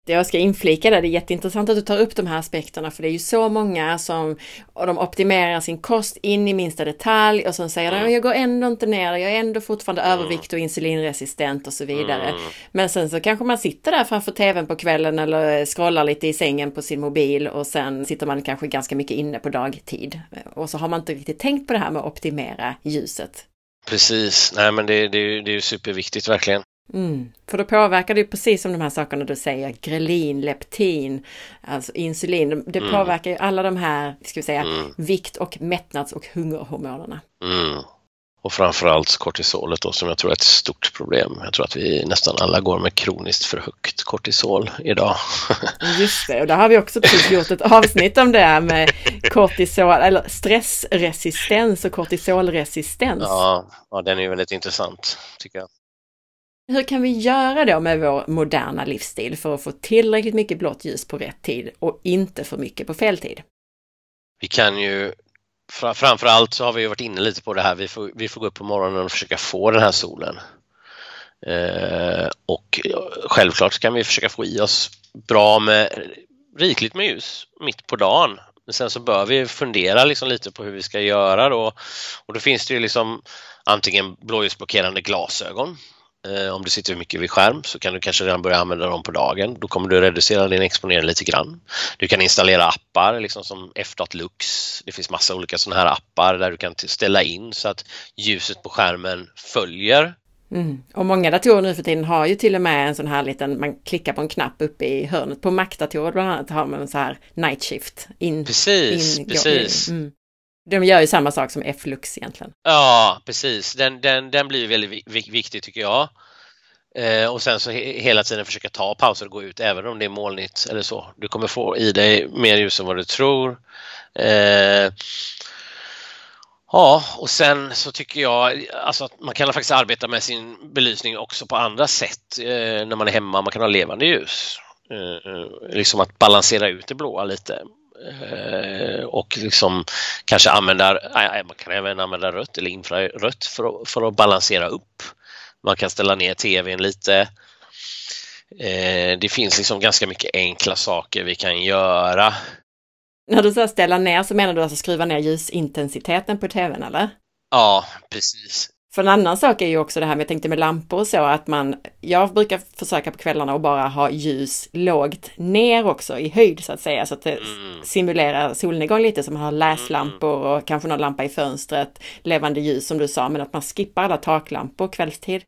Jag ska inflika där, det är jätteintressant att du tar upp de här aspekterna för det är ju så många som och de optimerar sin kost in i minsta detalj och sen säger mm. de jag går ändå inte ner, jag är ändå fortfarande mm. övervikt och insulinresistent och så vidare. Mm. Men sen så kanske man sitter där framför tvn på kvällen eller scrollar lite i sängen på sin mobil och sen sitter man kanske ganska mycket inne på dagtid. Och så har man inte riktigt tänkt på det här med att optimera ljuset. Precis, nej men det, det, det är ju superviktigt verkligen. Mm. För då påverkar det ju precis som de här sakerna du säger, grelin, leptin, alltså insulin. Det mm. påverkar ju alla de här, ska vi säga, mm. vikt och mättnads och hungerhormonerna. Mm. Och framförallt kortisolet då som jag tror är ett stort problem. Jag tror att vi nästan alla går med kroniskt för högt kortisol idag. Just det, och där har vi också precis gjort ett avsnitt om det här med kortisol, eller stressresistens och kortisolresistens. Ja, ja den är väldigt intressant tycker jag. Hur kan vi göra då med vår moderna livsstil för att få tillräckligt mycket blått ljus på rätt tid och inte för mycket på fel tid? Vi kan ju framförallt så har vi varit inne lite på det här, vi får, vi får gå upp på morgonen och försöka få den här solen. Eh, och självklart kan vi försöka få i oss bra med rikligt med ljus mitt på dagen. Men sen så bör vi fundera liksom lite på hur vi ska göra då. Och då finns det ju liksom antingen blåljusblockerande glasögon om du sitter mycket vid skärm så kan du kanske redan börja använda dem på dagen. Då kommer du reducera din exponering lite grann. Du kan installera appar liksom som F.Lux. Det finns massa olika sådana här appar där du kan ställa in så att ljuset på skärmen följer Mm. Och många datorer nu för tiden har ju till och med en sån här liten, man klickar på en knapp uppe i hörnet. På Mac-datorer bland annat har man en sån här night shift. In, precis, in, precis. Mm. De gör ju samma sak som F-Lux egentligen. Ja, precis. Den, den, den blir väldigt viktig tycker jag. Eh, och sen så he hela tiden försöka ta pauser och gå ut även om det är molnigt eller så. Du kommer få i dig mer ljus än vad du tror. Eh, ja, och sen så tycker jag alltså att man kan faktiskt arbeta med sin belysning också på andra sätt eh, när man är hemma. Man kan ha levande ljus. Eh, eh liksom att balansera ut det blåa lite. Eh, och liksom kanske använda, man kan även använda rött eller infrarött för att, för att balansera upp. Man kan ställa ner tvn lite. Eh, det finns liksom ganska mycket enkla saker vi kan göra. När du säger ställa ner så menar du alltså skruva ner ljusintensiteten på tvn eller? Ja, precis. För en annan sak är ju också det här med, jag tänkte med lampor och så, att man, jag brukar försöka på kvällarna att bara ha ljus lågt ner också i höjd så att säga, så att det mm. simulerar solnedgång lite, så man har läslampor och kanske någon lampa i fönstret, levande ljus som du sa, men att man skippar alla taklampor kvällstid.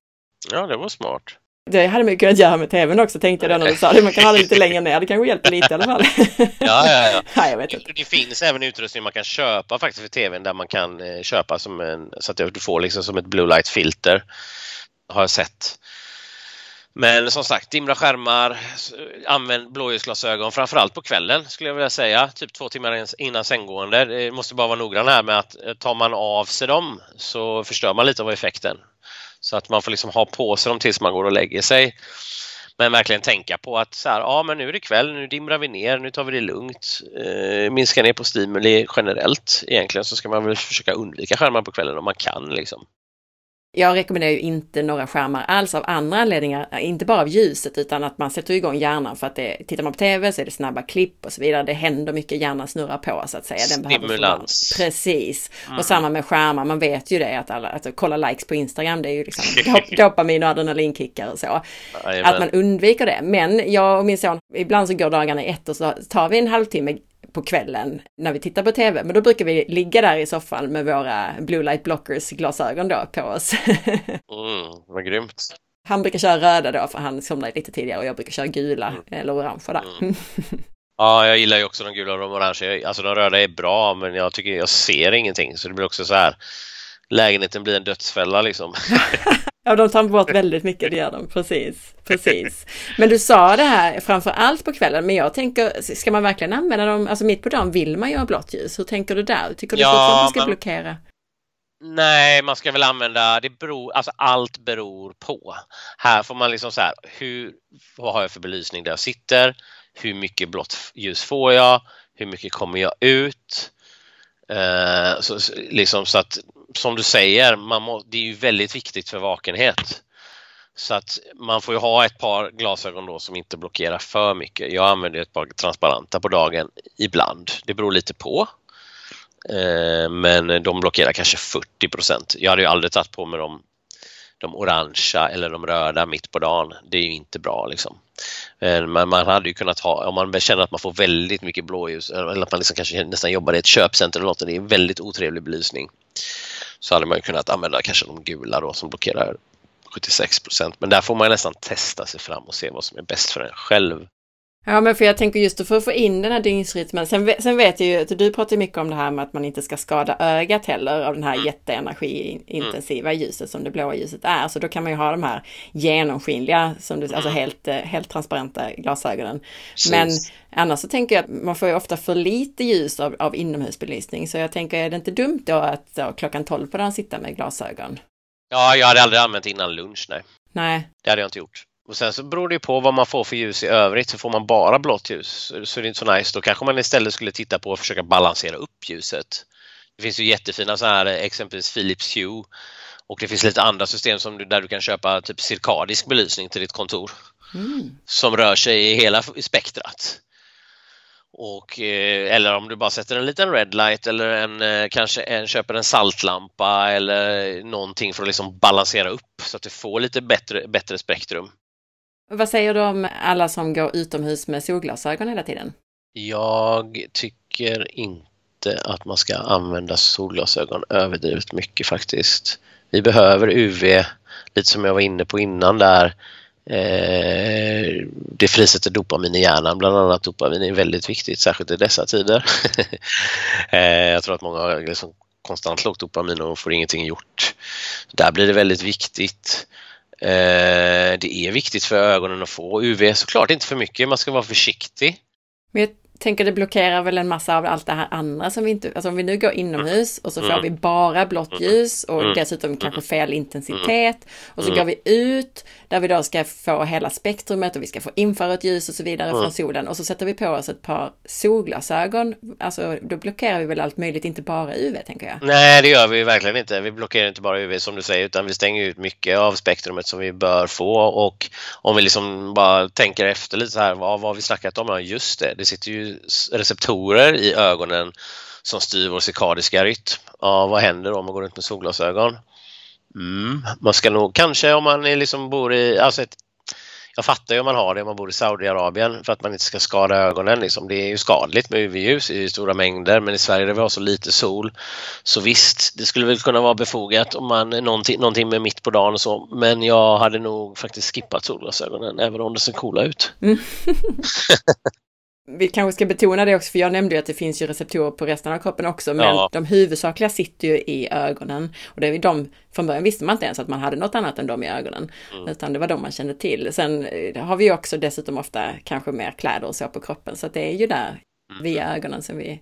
Ja, det var smart. Det hade man ju kunnat göra med tvn också tänkte jag då när du sa det. Man kan ha det lite längre ner. Det kanske hjälper lite i alla fall. Ja, ja, ja. Nej, jag vet inte. Det finns även utrustning man kan köpa faktiskt för tvn där man kan eh, köpa som en, så att du får liksom som ett blue light filter. Har jag sett. Men som sagt, dimra skärmar, använd blåljusglasögon framförallt på kvällen skulle jag vilja säga, typ två timmar innan sänggående. Det måste bara vara noggrann här med att eh, tar man av sig dem så förstör man lite av effekten. Så att man får liksom ha på sig dem tills man går och lägger sig. Men verkligen tänka på att så här, ja men nu är det kväll, nu dimrar vi ner, nu tar vi det lugnt. Eh, minska ner på stimuli generellt egentligen så ska man väl försöka undvika skärmar på kvällen om man kan liksom. Jag rekommenderar ju inte några skärmar alls av andra anledningar, inte bara av ljuset utan att man sätter igång hjärnan för att det, tittar man på tv så är det snabba klipp och så vidare. Det händer mycket, hjärnan snurrar på så att säga. Den Stimulans. Precis. Mm. Och samma med skärmar, man vet ju det att alla, att kolla likes på Instagram, det är ju liksom dopamin och adrenalinkickar och så. Amen. Att man undviker det. Men jag och min son, ibland så går dagarna i ett och så tar vi en halvtimme på kvällen när vi tittar på TV. Men då brukar vi ligga där i soffan med våra blue light blockers glasögon då på oss. mm, vad grymt. Han brukar köra röda då för han somnar lite tidigare och jag brukar köra gula mm. eller orangea där. Mm. Ja, jag gillar ju också de gula och de orangea. Alltså de röda är bra men jag tycker jag ser ingenting så det blir också så här lägenheten blir en dödsfälla liksom. Ja, de tar bort väldigt mycket, det gör de. Precis, precis. Men du sa det här framför allt på kvällen, men jag tänker, ska man verkligen använda dem, alltså mitt på dagen vill man ju ha blått ljus. Hur tänker du där? Tycker du ja, fortfarande man ska man... blockera? Nej, man ska väl använda, det beror, alltså allt beror på. Här får man liksom så här, hur, vad har jag för belysning där jag sitter? Hur mycket blått ljus får jag? Hur mycket kommer jag ut? Eh, så, liksom så att som du säger, man må, det är ju väldigt viktigt för vakenhet. Så att man får ju ha ett par glasögon då som inte blockerar för mycket. Jag använder ett par transparenta på dagen ibland. Det beror lite på. Eh, men de blockerar kanske 40 procent. Jag hade ju aldrig tagit på mig de, de orangea eller de röda mitt på dagen. Det är ju inte bra liksom. Eh, men man hade ju kunnat ha, om man känner att man får väldigt mycket blåljus eller att man liksom kanske nästan jobbar i ett köpcenter eller något, det är en väldigt otrevlig belysning. Så hade man ju kunnat använda kanske de gula då som blockerar 76 procent. Men där får man nästan testa sig fram och se vad som är bäst för en själv. Ja, men för jag tänker just för att få in den här dygnsrytmen. Sen, sen vet jag ju att du pratar mycket om det här med att man inte ska skada ögat heller av den här mm. jätteenergiintensiva mm. ljuset som det blåa ljuset är. Så då kan man ju ha de här genomskinliga, som du, alltså mm. helt, eh, helt transparenta glasögonen. Precis. Men annars så tänker jag att man får ju ofta för lite ljus av, av inomhusbelysning. Så jag tänker, är det inte dumt då att då, klockan 12 på dagen sitta med glasögon? Ja, jag hade aldrig använt innan lunch, nej. Nej. Det hade jag inte gjort. Och sen så beror det på vad man får för ljus i övrigt. Så får man bara blått ljus så är det inte så nice. Då kanske man istället skulle titta på att försöka balansera upp ljuset. Det finns ju jättefina så här exempelvis Philips Hue och det finns lite andra system som du, där du kan köpa typ cirkadisk belysning till ditt kontor. Mm. Som rör sig i hela spektrat. Och, eh, eller om du bara sätter en liten redlight eller en, eh, kanske en, köper en saltlampa eller någonting för att liksom balansera upp så att du får lite bättre, bättre spektrum. Vad säger du om alla som går utomhus med solglasögon hela tiden? Jag tycker inte att man ska använda solglasögon överdrivet mycket faktiskt. Vi behöver UV, lite som jag var inne på innan där. Eh, det frisätter dopamin i hjärnan, bland annat dopamin är väldigt viktigt, särskilt i dessa tider. eh, jag tror att många har liksom konstant lågt dopamin och får ingenting gjort. Där blir det väldigt viktigt. Eh, det är viktigt för ögonen att få UV, såklart inte för mycket, man ska vara försiktig. Men jag tänker det blockerar väl en massa av allt det här andra som vi inte, alltså om vi nu går inomhus och så får mm. vi bara blått ljus och mm. dessutom kanske fel intensitet och så går vi ut där vi då ska få hela spektrumet och vi ska få infrarött ljus och så vidare från solen och så sätter vi på oss ett par solglasögon. Alltså då blockerar vi väl allt möjligt, inte bara UV tänker jag. Nej, det gör vi verkligen inte. Vi blockerar inte bara UV som du säger utan vi stänger ut mycket av spektrumet som vi bör få och om vi liksom bara tänker efter lite så här, vad, vad har vi snackat om? Ja, just det, det sitter ju receptorer i ögonen som styr vår cirkadiska rytm. Ja, vad händer om man går runt med solglasögon? Mm, man ska nog kanske om man är liksom bor i, alltså ett, jag fattar ju om man har det om man bor i Saudiarabien för att man inte ska skada ögonen. Liksom. Det är ju skadligt med UV-ljus i stora mängder men i Sverige där vi har så lite sol så visst, det skulle väl kunna vara befogat om man någonting, någonting med mitt på dagen och så men jag hade nog faktiskt skippat solglasögonen även om det ser coola ut. Mm. vi kanske ska betona det också, för jag nämnde ju att det finns ju receptorer på resten av kroppen också, men ja. de huvudsakliga sitter ju i ögonen. Och det är de, från början visste man inte ens att man hade något annat än de i ögonen, mm. utan det var de man kände till. Sen eh, har vi också dessutom ofta kanske mer kläder och så på kroppen, så att det är ju där mm. via ögonen som vi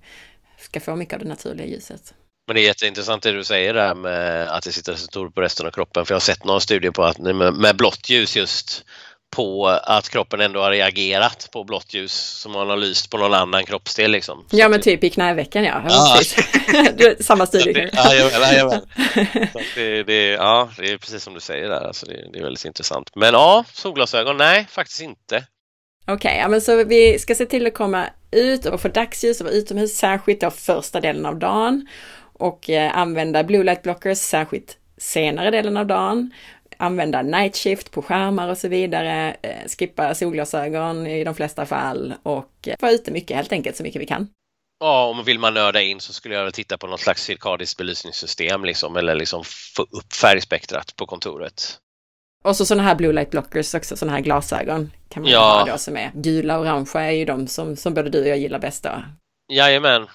ska få mycket av det naturliga ljuset. Men det är jätteintressant det du säger där med att det sitter receptorer på resten av kroppen, för jag har sett några studier på att med, med blått ljus just på att kroppen ändå har reagerat på blått ljus som man har lyst på någon annan kroppsdel. Liksom. Ja, men typ i knävecken ja. ja. Samma studie. Ja, jajamän. det, det, ja, det är precis som du säger där. Alltså det, det är väldigt intressant. Men ja, solglasögon, nej, faktiskt inte. Okej, okay, ja, men så vi ska se till att komma ut och få dagsljus och vara utomhus, särskilt då första delen av dagen. Och eh, använda blue light blockers, särskilt senare delen av dagen använda night shift på skärmar och så vidare, eh, skippa solglasögon i de flesta fall och eh, vara ute mycket helt enkelt så mycket vi kan. Ja, om vill man nörda in så skulle jag titta på något slags cirkadiskt belysningssystem liksom, eller liksom få upp färgspektrat på kontoret. Och så sådana här blue light blockers också, sådana här glasögon kan man ja. ha då som är gula och orangea är ju de som, som både du och jag gillar bäst då. Jajamän,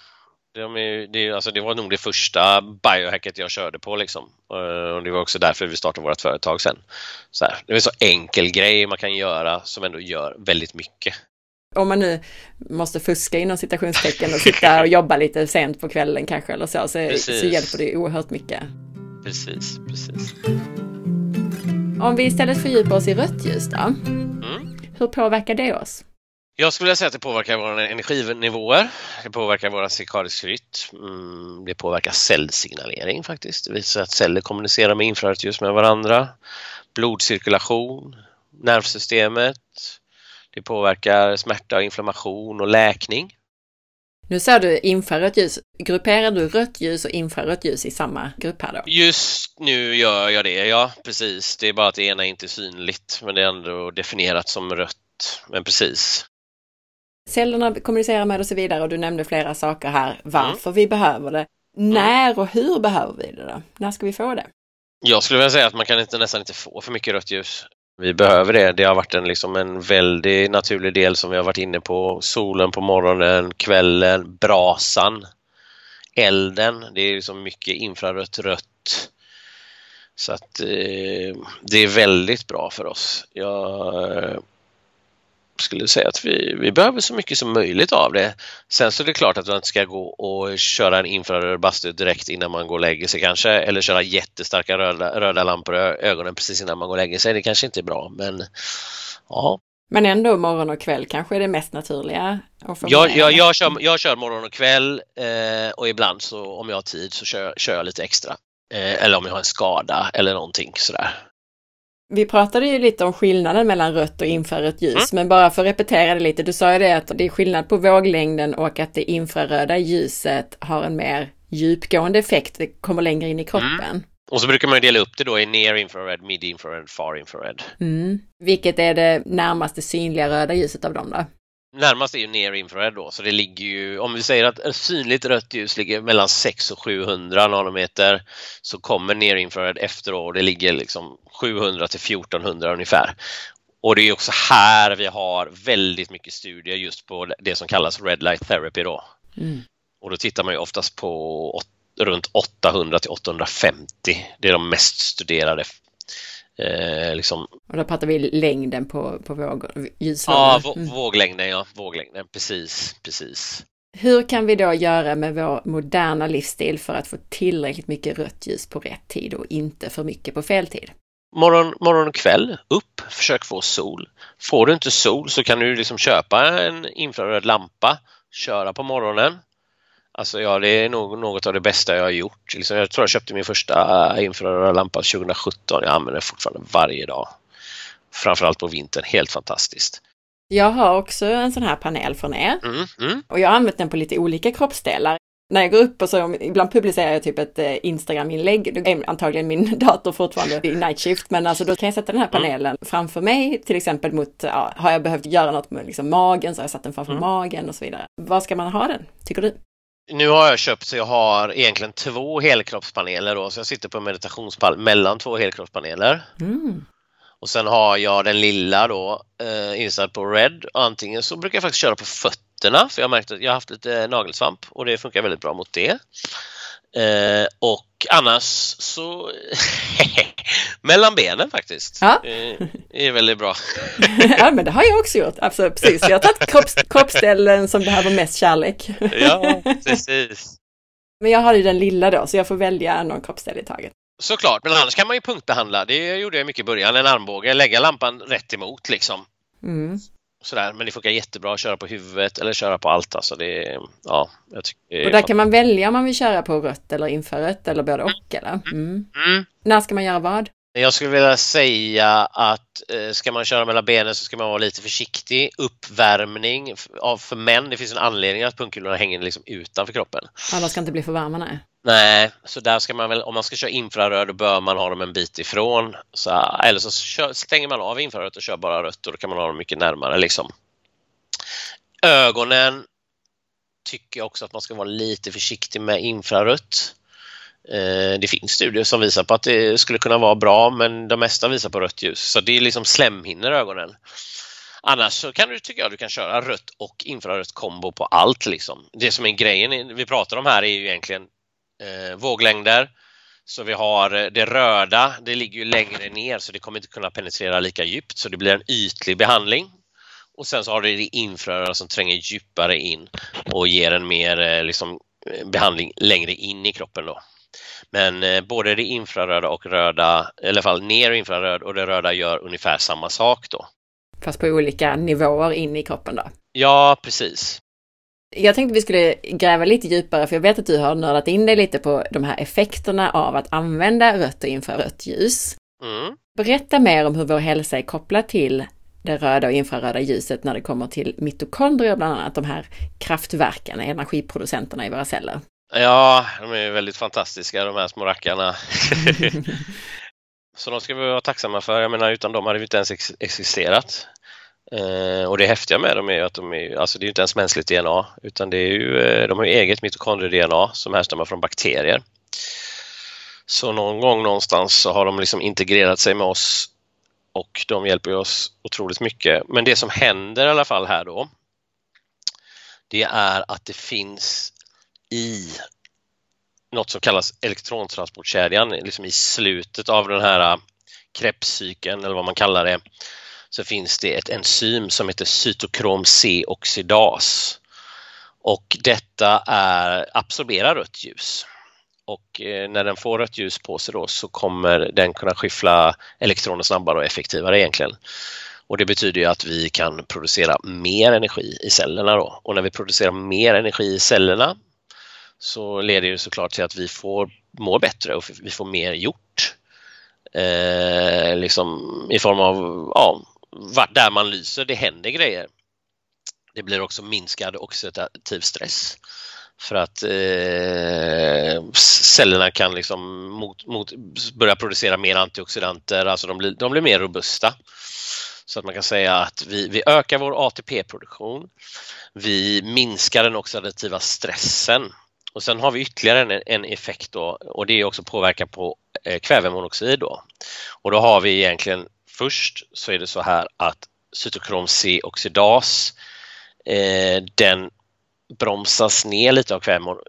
de är, det, alltså det var nog det första biohacket jag körde på liksom. Eh, och det var också därför vi startade vårt företag sen. Så här, det är en så enkel grej man kan göra som ändå gör väldigt mycket. Om man nu måste fuska inom citationstecken och sitta och jobba lite sent på kvällen kanske eller så, så, så hjälper det oerhört mycket. Precis, precis. Om vi istället fördjupar oss i rött ljus då, mm. hur påverkar det oss? Jag skulle säga att det påverkar våra energinivåer, det påverkar våra cirkadisk rytm, mm, det påverkar cellsignalering faktiskt. Det visar att celler kommunicerar med infrarött ljus med varandra, blodcirkulation, nervsystemet, det påverkar smärta och inflammation och läkning. Nu sa du infrarött ljus. Grupperar du rött ljus och infrarött ljus i samma grupp här då? Just nu gör jag det, ja precis. Det är bara att det ena inte är synligt, men det är ändå definierat som rött. Men precis cellerna kommunicerar med och så vidare och du nämnde flera saker här varför mm. vi behöver det. När och hur behöver vi det då? När ska vi få det? Jag skulle vilja säga att man kan inte, nästan inte få för mycket rött ljus. Vi behöver det. Det har varit en, liksom en väldigt naturlig del som vi har varit inne på. Solen på morgonen, kvällen, brasan, elden. Det är liksom mycket infrarött, rött. Så att eh, det är väldigt bra för oss. Jag eh, skulle säga att vi, vi behöver så mycket som möjligt av det. Sen så är det klart att man inte ska gå och köra en infraröd bastu direkt innan man går och lägger sig kanske eller köra jättestarka röda, röda lampor i ögonen precis innan man går och lägger sig. Det kanske inte är bra men ja. Men ändå morgon och kväll kanske är det mest naturliga? Jag, jag, jag, kör, jag kör morgon och kväll eh, och ibland så om jag har tid så kör, kör jag lite extra. Eh, eller om jag har en skada eller någonting sådär. Vi pratade ju lite om skillnaden mellan rött och infrarött ljus, mm. men bara för att repetera det lite. Du sa ju det att det är skillnad på våglängden och att det infraröda ljuset har en mer djupgående effekt. Det kommer längre in i kroppen. Mm. Och så brukar man dela upp det då i near infrared, mid infrared, far infrared. Mm. Vilket är det närmaste synliga röda ljuset av dem då? Närmast är ju near infrared då, så det ligger ju, om vi säger att ett synligt rött ljus ligger mellan 6 och 700 nanometer så kommer near infrared efter och det ligger liksom 700 till 1400 ungefär. Och det är också här vi har väldigt mycket studier just på det som kallas red light therapy då. Mm. Och då tittar man ju oftast på runt 800 till 850. Det är de mest studerade Eh, liksom. Och då pratar vi längden på, på våg, Ja, mm. våglängden, ja, våglängden, precis, precis. Hur kan vi då göra med vår moderna livsstil för att få tillräckligt mycket rött ljus på rätt tid och inte för mycket på fel tid? Morgon, morgon och kväll, upp, försök få sol. Får du inte sol så kan du liksom köpa en infraröd lampa, köra på morgonen Alltså ja, det är nog något av det bästa jag har gjort. Liksom, jag tror jag köpte min första äh, infraröda lampa 2017. Jag använder den fortfarande varje dag. Framförallt på vintern, helt fantastiskt. Jag har också en sån här panel från er mm, mm. och jag har använt den på lite olika kroppsdelar. När jag går upp och så, ibland publicerar jag typ ett eh, Instagram-inlägg, då är antagligen min dator fortfarande i night shift, men alltså då kan jag sätta den här mm. panelen mm. framför mig, till exempel mot, ja, har jag behövt göra något med liksom magen så har jag satt den framför mm. magen och så vidare. Var ska man ha den, tycker du? Nu har jag köpt så jag har egentligen två helkroppspaneler då, så jag sitter på en meditationspall mellan två helkroppspaneler. Mm. Och sen har jag den lilla då eh, inställd på Red. Antingen så brukar jag faktiskt köra på fötterna för jag har märkt att jag har haft lite nagelsvamp och det funkar väldigt bra mot det. Eh, och annars så mellan benen faktiskt. Ja. Eh, är väldigt bra. ja men det har jag också gjort, absolut precis. Jag har tagit kropps, kroppsställen som behöver mest kärlek. ja, precis. Men jag har ju den lilla då så jag får välja någon kroppsdel i taget. Såklart, men annars kan man ju punktbehandla. Det gjorde jag mycket i början, en armbåge, lägga lampan rätt emot liksom. Mm sådär. Men det funkar jättebra att köra på huvudet eller köra på allt. Alltså det, ja, jag tycker och där kan man välja om man vill köra på rött eller infrarött eller både och eller? Mm. mm. Mm. När ska man göra vad? Jag skulle vilja säga att eh, ska man köra mellan benen så ska man vara lite försiktig. Uppvärmning av för män, det finns en anledning att pungkulorna hänger liksom utanför kroppen. Ja, de ska inte bli för varma, nej. Nej, så där ska man väl, om man ska köra infraröd då bör man ha dem en bit ifrån. Så, eller så kör, stänger man av infrarött och kör bara rött och då kan man ha dem mycket närmare liksom. Ögonen tycker jag också att man ska vara lite försiktig med infrarött. Eh, det finns studier som visar på att det skulle kunna vara bra men de mesta visar på rött ljus. Så det är liksom slemhinnor i ögonen. Annars så kan du, tycker jag, du kan köra rött och infrarött kombo på allt liksom. Det som är grejen vi pratar om här är ju egentligen våglängder. Så vi har eh, det röda, det ligger ju längre ner så det kommer inte kunna penetrera lika djupt så det blir en ytlig behandling. Och sen så har du det infraröda som tränger djupare in och ger en mer eh, liksom, eh, behandling längre in i kroppen då. Men eh, både det infraröda och röda, i alla fall ner infraröd och det röda gör ungefär samma sak då. Fast på olika nivåer in i kroppen då? Ja, precis. Jag tänkte vi skulle gräva lite djupare, för jag vet att du har nördat in dig lite på de här effekterna av att använda rött och infrarött ljus. Mm. Berätta mer om hur vår hälsa är kopplad till det röda och infraröda ljuset när det kommer till mitokondrier, bland annat de här kraftverken, energiproducenterna i våra celler. Ja, de är väldigt fantastiska de här små rackarna. Så de ska vi vara tacksamma för. Jag menar utan dem hade vi inte ens existerat. Eh, och det häftiga med dem är att de är, alltså det är inte ens mänskligt DNA utan det är ju, eh, de har ju eget mitokondrie-DNA som härstammar från bakterier. Så någon gång någonstans så har de liksom integrerat sig med oss och de hjälper oss otroligt mycket. Men det som händer i alla fall här då det är att det finns i något som kallas elektrontransportkedjan, liksom i slutet av den här eh, krepscykeln eller vad man kallar det, så finns det ett enzym som heter cytokrom C-oxidas. Och detta är, absorberar rött ljus. Och eh, när den får rött ljus på sig då så kommer den kunna skiffla elektroner snabbare och effektivare egentligen. Och det betyder ju att vi kan producera mer energi i cellerna då. Och när vi producerar mer energi i cellerna så leder det såklart till att vi får mår bättre och vi får mer gjort. Eh, liksom i form av, ja, där man lyser, det händer grejer. Det blir också minskad oxidativ stress för att eh, cellerna kan liksom mot, mot, börja producera mer antioxidanter, alltså de blir, de blir mer robusta. Så att man kan säga att vi, vi ökar vår ATP-produktion, vi minskar den oxidativa stressen och sen har vi ytterligare en, en effekt då och det är också påverkan på eh, kvävemonoxid då. Och då har vi egentligen först så är det så här att cytokrom C-oxidas eh, den bromsas ner lite av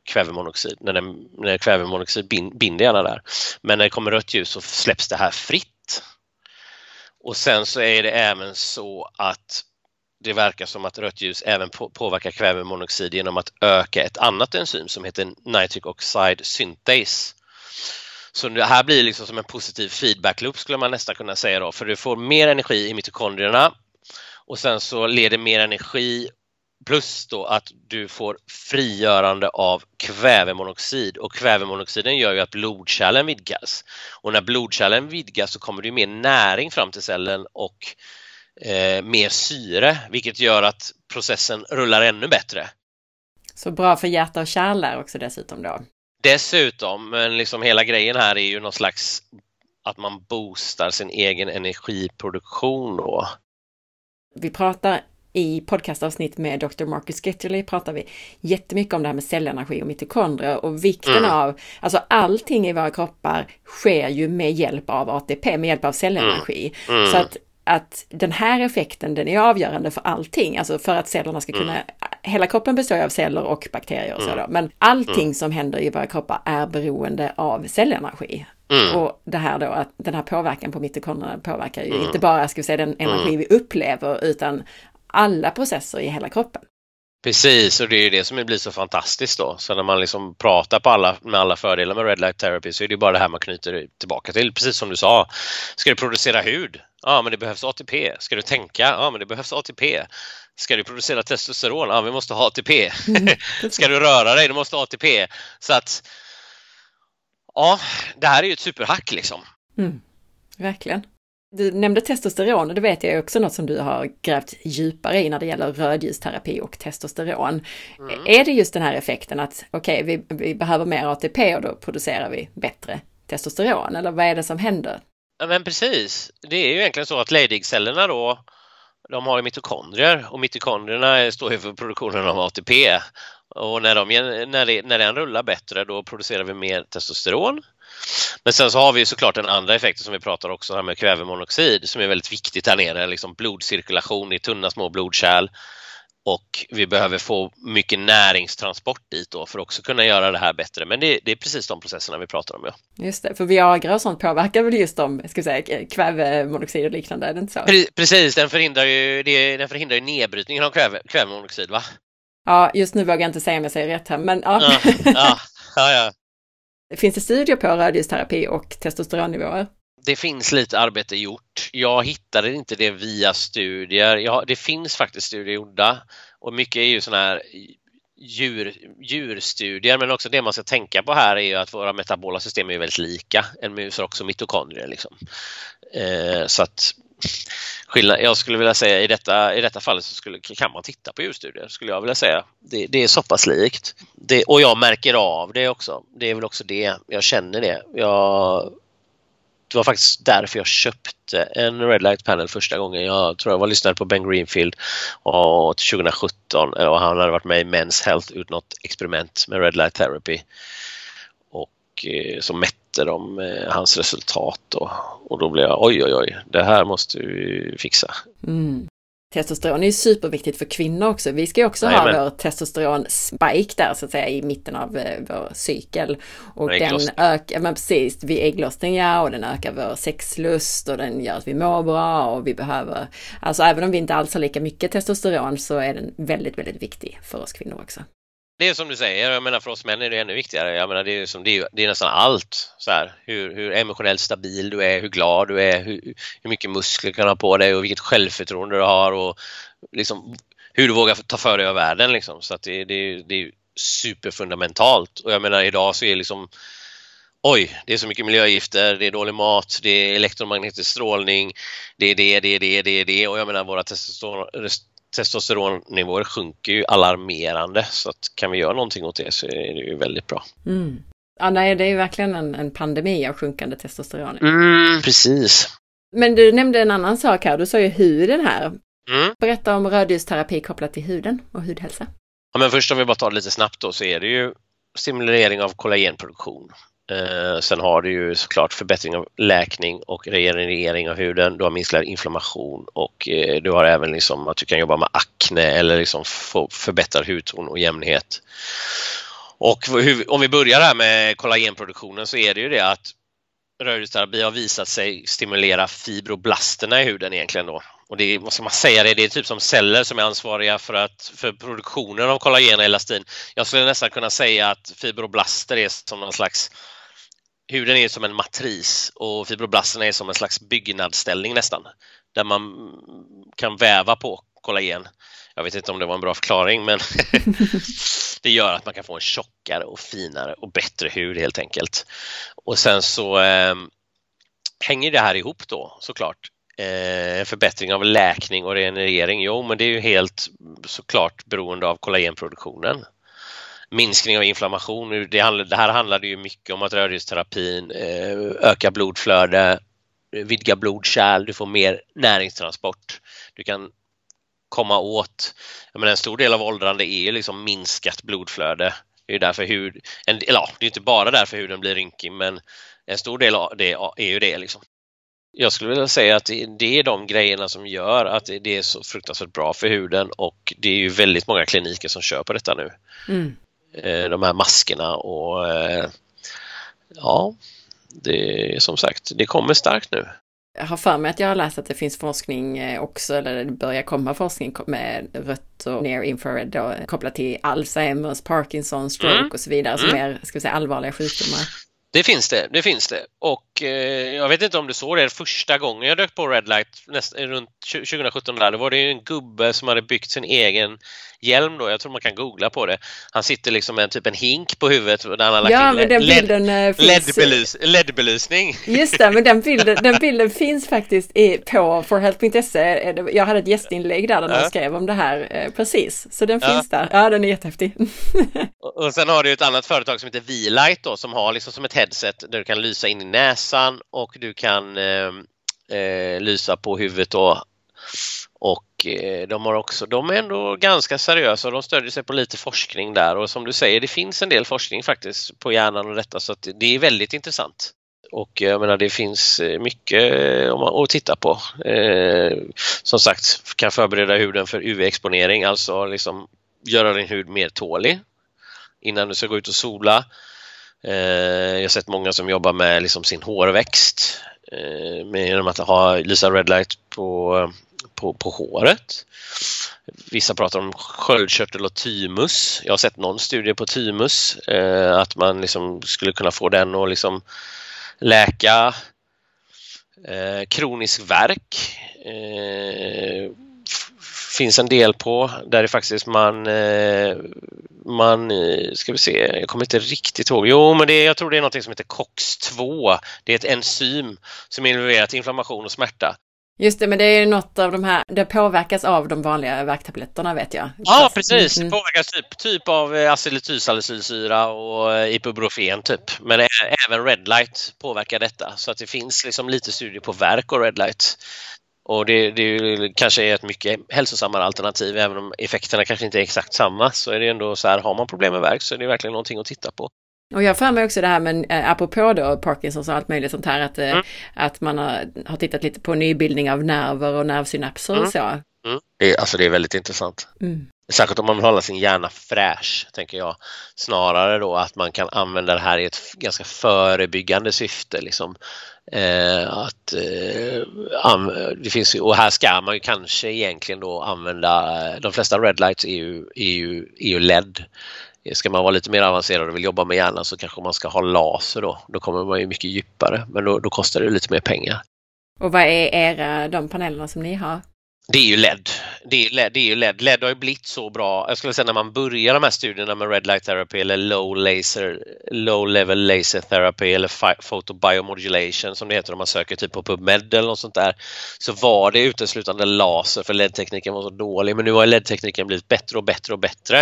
kvävemonoxid. När, den, när kvävemonoxid binder gärna där. Men när det kommer rött ljus så släpps det här fritt. Och sen så är det även så att det verkar som att rött ljus även påverkar kvävemonoxid genom att öka ett annat enzym som heter nitric oxide synthase. Så det här blir liksom som en positiv feedback loop skulle man nästan kunna säga då, för du får mer energi i mitokondrierna och sen så leder mer energi plus då att du får frigörande av kvävemonoxid och kvävemonoxiden gör ju att blodkärlen vidgas. Och när blodkärlen vidgas så kommer det mer näring fram till cellen och eh, mer syre vilket gör att processen rullar ännu bättre. Så bra för hjärta och kärl också dessutom då? Dessutom, men liksom hela grejen här är ju någon slags att man boostar sin egen energiproduktion då. Vi pratar i podcastavsnitt med Dr. Marcus Getterley pratar vi jättemycket om det här med cellenergi och mitokondrier och vikten mm. av, alltså allting i våra kroppar sker ju med hjälp av ATP, med hjälp av cellenergi. Mm. Mm. Så att att den här effekten den är avgörande för allting, alltså för att cellerna ska kunna, mm. hela kroppen består av celler och bakterier och så mm. då, men allting mm. som händer i våra kroppar är beroende av cellenergi. Mm. Och det här då att den här påverkan på mitokondrierna påverkar ju mm. inte bara, ska vi säga, den energi vi upplever, utan alla processer i hela kroppen. Precis, och det är det som blir så fantastiskt då. Så när man liksom pratar på alla, med alla fördelar med Red Light Therapy så är det bara det här man knyter tillbaka till, precis som du sa. Ska du producera hud? Ja, men det behövs ATP. Ska du tänka? Ja, men det behövs ATP. Ska du producera testosteron? Ja, vi måste ha ATP. Mm, Ska du röra dig? Du måste ha ATP. Så att ja, det här är ju ett superhack liksom. Mm, verkligen. Du nämnde testosteron och det vet jag är också något som du har grävt djupare i när det gäller rödljusterapi och testosteron. Mm. Är det just den här effekten att okej, okay, vi, vi behöver mer ATP och då producerar vi bättre testosteron eller vad är det som händer? Ja, men precis. Det är ju egentligen så att Leydig-cellerna då, de har mitokondrier och mitokondrierna står ju för produktionen av ATP. Och när, de, när, det, när den rullar bättre då producerar vi mer testosteron men sen så har vi såklart den andra effekten som vi pratar också här med kvävemonoxid som är väldigt viktigt här nere, liksom blodcirkulation i tunna små blodkärl och vi behöver få mycket näringstransport dit då för att också kunna göra det här bättre. Men det, det är precis de processerna vi pratar om. Ja. Just det, för Viagra och sånt påverkar väl just de, ska säga, kvävemonoxid och liknande, är det inte så? Precis, den förhindrar ju, det, den förhindrar ju nedbrytningen av kväve, kvävemonoxid va? Ja, just nu vågar jag inte säga om jag säger rätt här, men ja, ja, ja, ja. Finns det studier på rödljusterapi och testosteronnivåer? Det finns lite arbete gjort. Jag hittade inte det via studier. Ja, det finns faktiskt studier gjorda och mycket är ju sådana här djur, djurstudier men också det man ska tänka på här är ju att våra metabola system är väldigt lika. En mus har också mitokondrier liksom. Eh, så att skillnad, jag skulle vilja säga i detta, i detta fallet så skulle, kan man titta på djurstudier skulle jag vilja säga. Det, det är så pass likt. Det, och jag märker av det också. Det är väl också det, jag känner det. Jag, det var faktiskt därför jag köpte en Red Light Panel första gången. Jag tror jag var lyssnade på Ben Greenfield och 2017 och han hade varit med i Men's Health ut något experiment med Red Light Therapy. Och eh, som mätte mätte de eh, hans resultat och, och då blev jag oj oj oj, det här måste vi fixa. Mm. Testosteron är ju superviktigt för kvinnor också. Vi ska ju också ha vår testosteron-spike där så att säga i mitten av eh, vår cykel. Och den ökar, men precis, vid ägglossning ja, och den ökar vår sexlust och den gör att vi mår bra och vi behöver, alltså även om vi inte alls har lika mycket testosteron så är den väldigt, väldigt viktig för oss kvinnor också. Det är som du säger, jag menar för oss män är det ännu viktigare. Jag menar det är, som, det är, det är nästan allt. Så här, hur, hur emotionellt stabil du är, hur glad du är, hur, hur mycket muskler du kan ha på dig och vilket självförtroende du har och liksom, hur du vågar ta för dig av världen. Liksom. Så att det, det, det är superfundamentalt. Och jag menar idag så är liksom Oj, det är så mycket miljögifter, det är dålig mat, det är elektromagnetisk strålning, det är det, det är det, det är det och jag menar våra testosteron, testosteronnivåer sjunker ju alarmerande så att kan vi göra någonting åt det så är det ju väldigt bra. Mm. Ja, nej, det är ju verkligen en, en pandemi av sjunkande testosteron. Mm, precis. Men du nämnde en annan sak här, du sa ju huden här. Mm. Berätta om rödljusterapi kopplat till huden och hudhälsa. Ja, men först om vi bara tar det lite snabbt då så är det ju stimulering av kollagenproduktion. Eh, sen har du ju såklart förbättring av läkning och regenerering av huden. Du har minskad inflammation och eh, du har även liksom att du kan jobba med akne eller liksom förbättrad hudton och jämnhet. Och hur, om vi börjar här med kollagenproduktionen så är det ju det att rörelseterapi har visat sig stimulera fibroblasterna i huden egentligen då. Och det är, vad ska man säga, det, det är typ som celler som är ansvariga för, att, för produktionen av kollagen och elastin. Jag skulle nästan kunna säga att fibroblaster är som någon slags huden är som en matris och fibroblasterna är som en slags byggnadsställning nästan, där man kan väva på kollagen. Jag vet inte om det var en bra förklaring, men det gör att man kan få en tjockare och finare och bättre hud helt enkelt. Och sen så eh, hänger det här ihop då såklart. Eh, förbättring av läkning och regenerering, jo men det är ju helt såklart beroende av kollagenproduktionen minskning av inflammation. Det, handlar, det här handlade ju mycket om att rödljusterapin, eh, ökar blodflöde, vidgar blodkärl, du får mer näringstransport. Du kan komma åt, jag menar, en stor del av åldrande är ju liksom minskat blodflöde. Det är därför hud, en, ja, det är inte bara därför huden blir rynkig men en stor del av det är ju det. Liksom. Jag skulle vilja säga att det är de grejerna som gör att det är så fruktansvärt bra för huden och det är ju väldigt många kliniker som kör på detta nu. Mm. Eh, de här maskerna och eh, ja, det är som sagt, det kommer starkt nu. Jag har för mig att jag har läst att det finns forskning eh, också, eller det börjar komma forskning med rött och near infrared då, kopplat till Alzheimers, Parkinson, stroke mm. och så vidare, som mm. är, ska vi säga, allvarliga sjukdomar. Det finns det, det finns det. Och eh, jag vet inte om du såg det första gången jag dök på Redlight näst, runt 2017 där, då var det en gubbe som hade byggt sin egen hjälm då, jag tror man kan googla på det. Han sitter liksom med typ en hink på huvudet där han har lagt ja, in den bilden LED, LED-belys, LED-belysning. Just det, men den bilden, den bilden finns faktiskt i, på forhealth.se. Jag hade ett gästinlägg där, där ja. de skrev om det här eh, precis, så den ja. finns där. Ja, den är jättehäftig. och, och sen har du ett annat företag som heter V-Light då, som har liksom som ett headset där du kan lysa in i näsan och du kan eh, eh, lysa på huvudet då och eh, de har också, de är ändå ganska seriösa och de stödjer sig på lite forskning där och som du säger, det finns en del forskning faktiskt på hjärnan och detta så att det är väldigt intressant. Och jag menar det finns eh, mycket eh, att titta på. Eh, som sagt, kan förbereda huden för UV-exponering, alltså liksom göra din hud mer tålig innan du ska gå ut och sola. Eh, jag har sett många som jobbar med liksom sin hårväxt eh, genom att ha lysa redlight på på, på håret. Vissa pratar om sköldkörtel och thymus. Jag har sett någon studie på thymus, eh, att man liksom skulle kunna få den att liksom läka eh, kronisk värk. Eh, finns en del på där det faktiskt man, eh, man, eh, ska vi se, jag kommer inte riktigt ihåg. Jo, men det, jag tror det är något som heter COX-2. Det är ett enzym som involverar inflammation och smärta. Just det, men det är något av de här, det påverkas av de vanliga värktabletterna vet jag. Ja, precis. Mm. Påverkas typ, typ av eh, acetylsalicylsyra och ibuprofen typ. Men även redlight påverkar detta så att det finns liksom lite studier på verk och redlight. Och det, det kanske är ett mycket hälsosammare alternativ även om effekterna kanske inte är exakt samma så är det ändå så här, har man problem med verk så är det verkligen någonting att titta på. Och jag för mig också det här, men eh, apropå då Parkinsons och allt möjligt sånt här, att, eh, Mm. att man har, har tittat lite på nybildning av nerver och nervsynapser och Mm. så. Mm. Det, är, alltså det är väldigt intressant. Mm. Särskilt om man vill hålla sin hjärna fräsch, tänker jag. Snarare då att man kan använda det här i ett ganska förebyggande syfte. Liksom. Eh, att, eh, an- det finns ju, och här ska man ju kanske egentligen då använda, eh, de flesta red lights är ju, är ju, är ju LED. Eh, ska man vara lite mer avancerad och vill jobba med hjärnan så kanske man ska ha laser då. Då kommer man ju mycket djupare men då, då kostar det lite mer pengar. Och vad är era, de panelerna som ni har? Det är ju LED. Det är, LED. det är ju LED. LED har ju blivit så bra. Jag skulle säga när man börjar de här studierna med Red Light Therapy eller Low, laser, low Level Laser Therapy eller Photobiomodulation som det heter om man söker typ på PubMed eller något sånt där. Så var det uteslutande laser för LED-tekniken var så dålig men nu har LED-tekniken blivit bättre och bättre och bättre.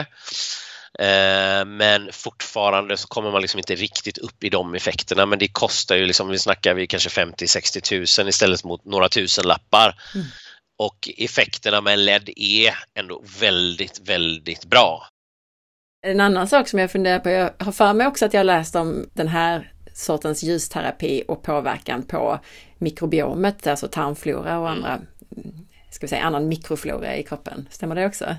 Eh, men fortfarande så kommer man liksom inte riktigt upp i de effekterna men det kostar ju liksom, vi snackar vi kanske 50-60 tusen istället mot några tusen lappar. Mm. Och effekterna med LED är ändå väldigt, väldigt bra. En annan sak som jag funderar på, jag har för mig också att jag läst om den här sortens ljusterapi och påverkan på mikrobiomet, alltså tarmflora och andra, ska vi säga annan mikroflora i kroppen. Stämmer det också?